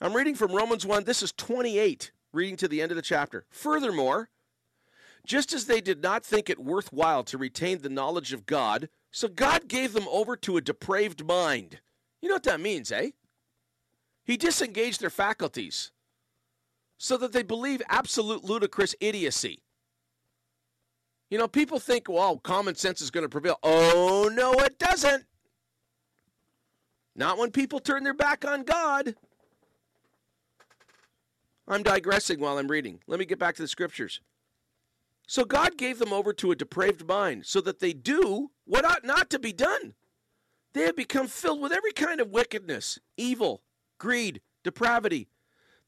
I'm reading from Romans 1. This is 28, reading to the end of the chapter. Furthermore, just as they did not think it worthwhile to retain the knowledge of God, so God gave them over to a depraved mind. You know what that means, eh? He disengaged their faculties so that they believe absolute ludicrous idiocy. You know, people think, well, common sense is going to prevail. Oh, no, it doesn't. Not when people turn their back on God. I'm digressing while I'm reading. Let me get back to the scriptures. So God gave them over to a depraved mind so that they do what ought not to be done. They have become filled with every kind of wickedness, evil, greed, depravity.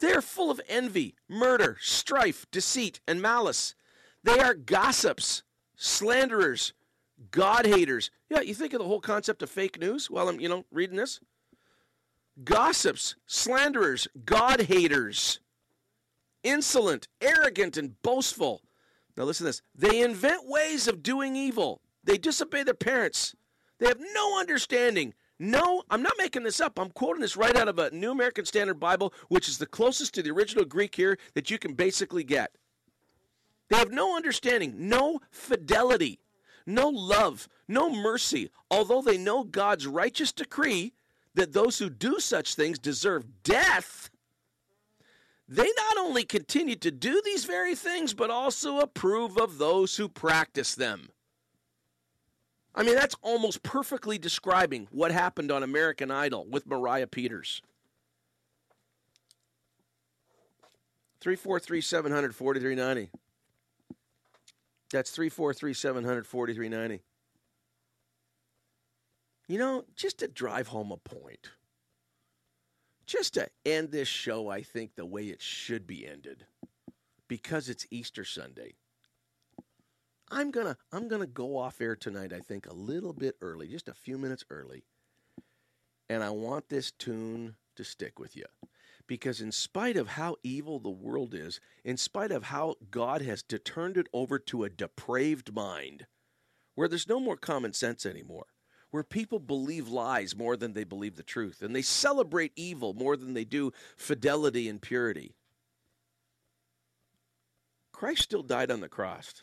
They are full of envy, murder, strife, deceit, and malice. They are gossips, slanderers, God haters. Yeah, you think of the whole concept of fake news while I'm, you know, reading this? Gossips, slanderers, God haters, insolent, arrogant, and boastful. Now listen to this. They invent ways of doing evil. They disobey their parents. They have no understanding. No, I'm not making this up. I'm quoting this right out of a New American Standard Bible, which is the closest to the original Greek here that you can basically get. They have no understanding, no fidelity no love, no mercy, although they know God's righteous decree that those who do such things deserve death. They not only continue to do these very things, but also approve of those who practice them. I mean, that's almost perfectly describing what happened on American Idol with Moriah Peters. 343 700 4390. That's 343 700 4390. You know, just to drive home a point, just to end this show, I think, the way it should be ended, because it's Easter Sunday. I'm gonna I'm gonna go off air tonight. I think a little bit early, just a few minutes early, and I want this tune to stick with you, because in spite of how evil the world is, in spite of how God has turned it over to a depraved mind, where there's no more common sense anymore, where people believe lies more than they believe the truth, and they celebrate evil more than they do fidelity and purity. Christ still died on the cross.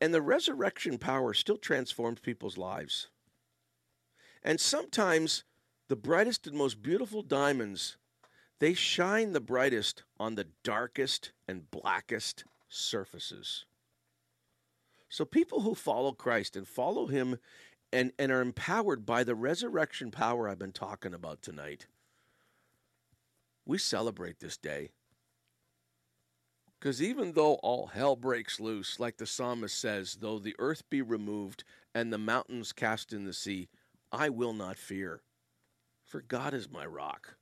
And the resurrection power still transforms people's lives. And sometimes the brightest and most beautiful diamonds, they shine the brightest on the darkest and blackest surfaces. So people who follow Christ and follow him and, and are empowered by the resurrection power I've been talking about tonight, we celebrate this day. Because even though all hell breaks loose, like the psalmist says, though the earth be removed and the mountains cast in the sea, I will not fear, for God is my rock.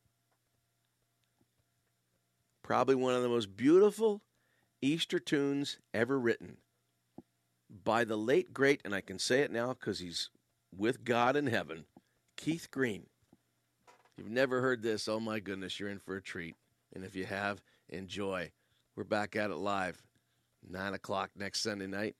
Probably one of the most beautiful Easter tunes ever written by the late, great, and I can say it now because he's with God in heaven, Keith Green. If you've never heard this, oh my goodness, you're in for a treat. And if you have, enjoy. We're back at it live, 9 o'clock next Sunday night.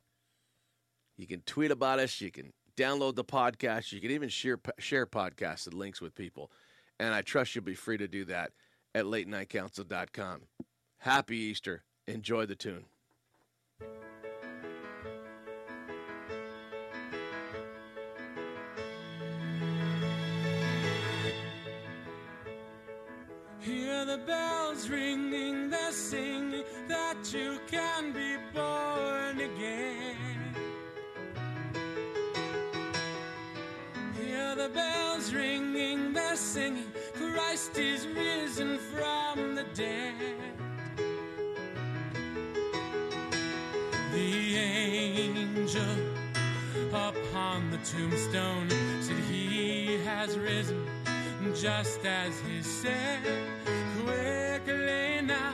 You can tweet about us. You can download the podcast. You can even share, share podcasted links with people. And I trust you'll be free to do that at latenightcouncil.com. Happy Easter. Enjoy the tune. The bells ringing, they're singing that you can be born again. Hear the bells ringing, they're singing, Christ is risen from the dead. The angel upon the tombstone said, He has risen just as he said. Quickly now,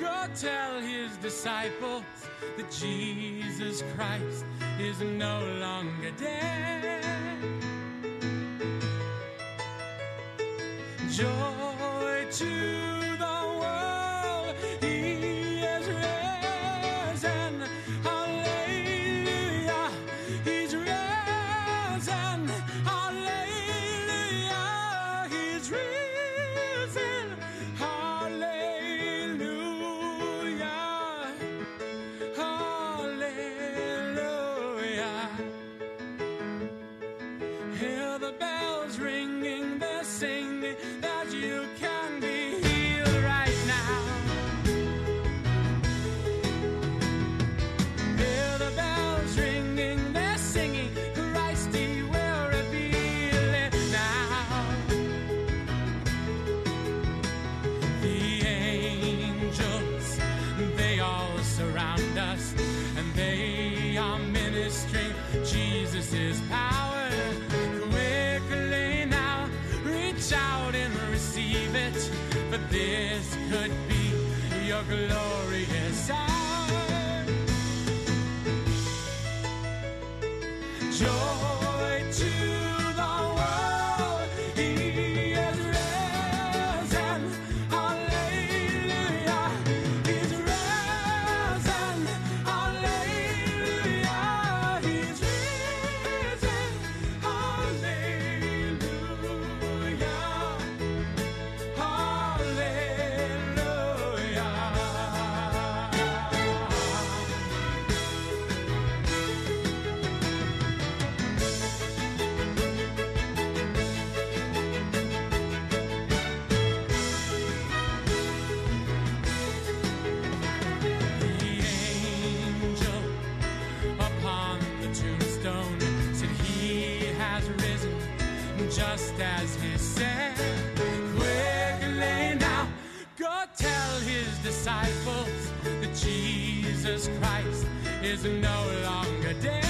go tell his disciples that Jesus Christ is no longer dead. Joy your Christ is no longer dead.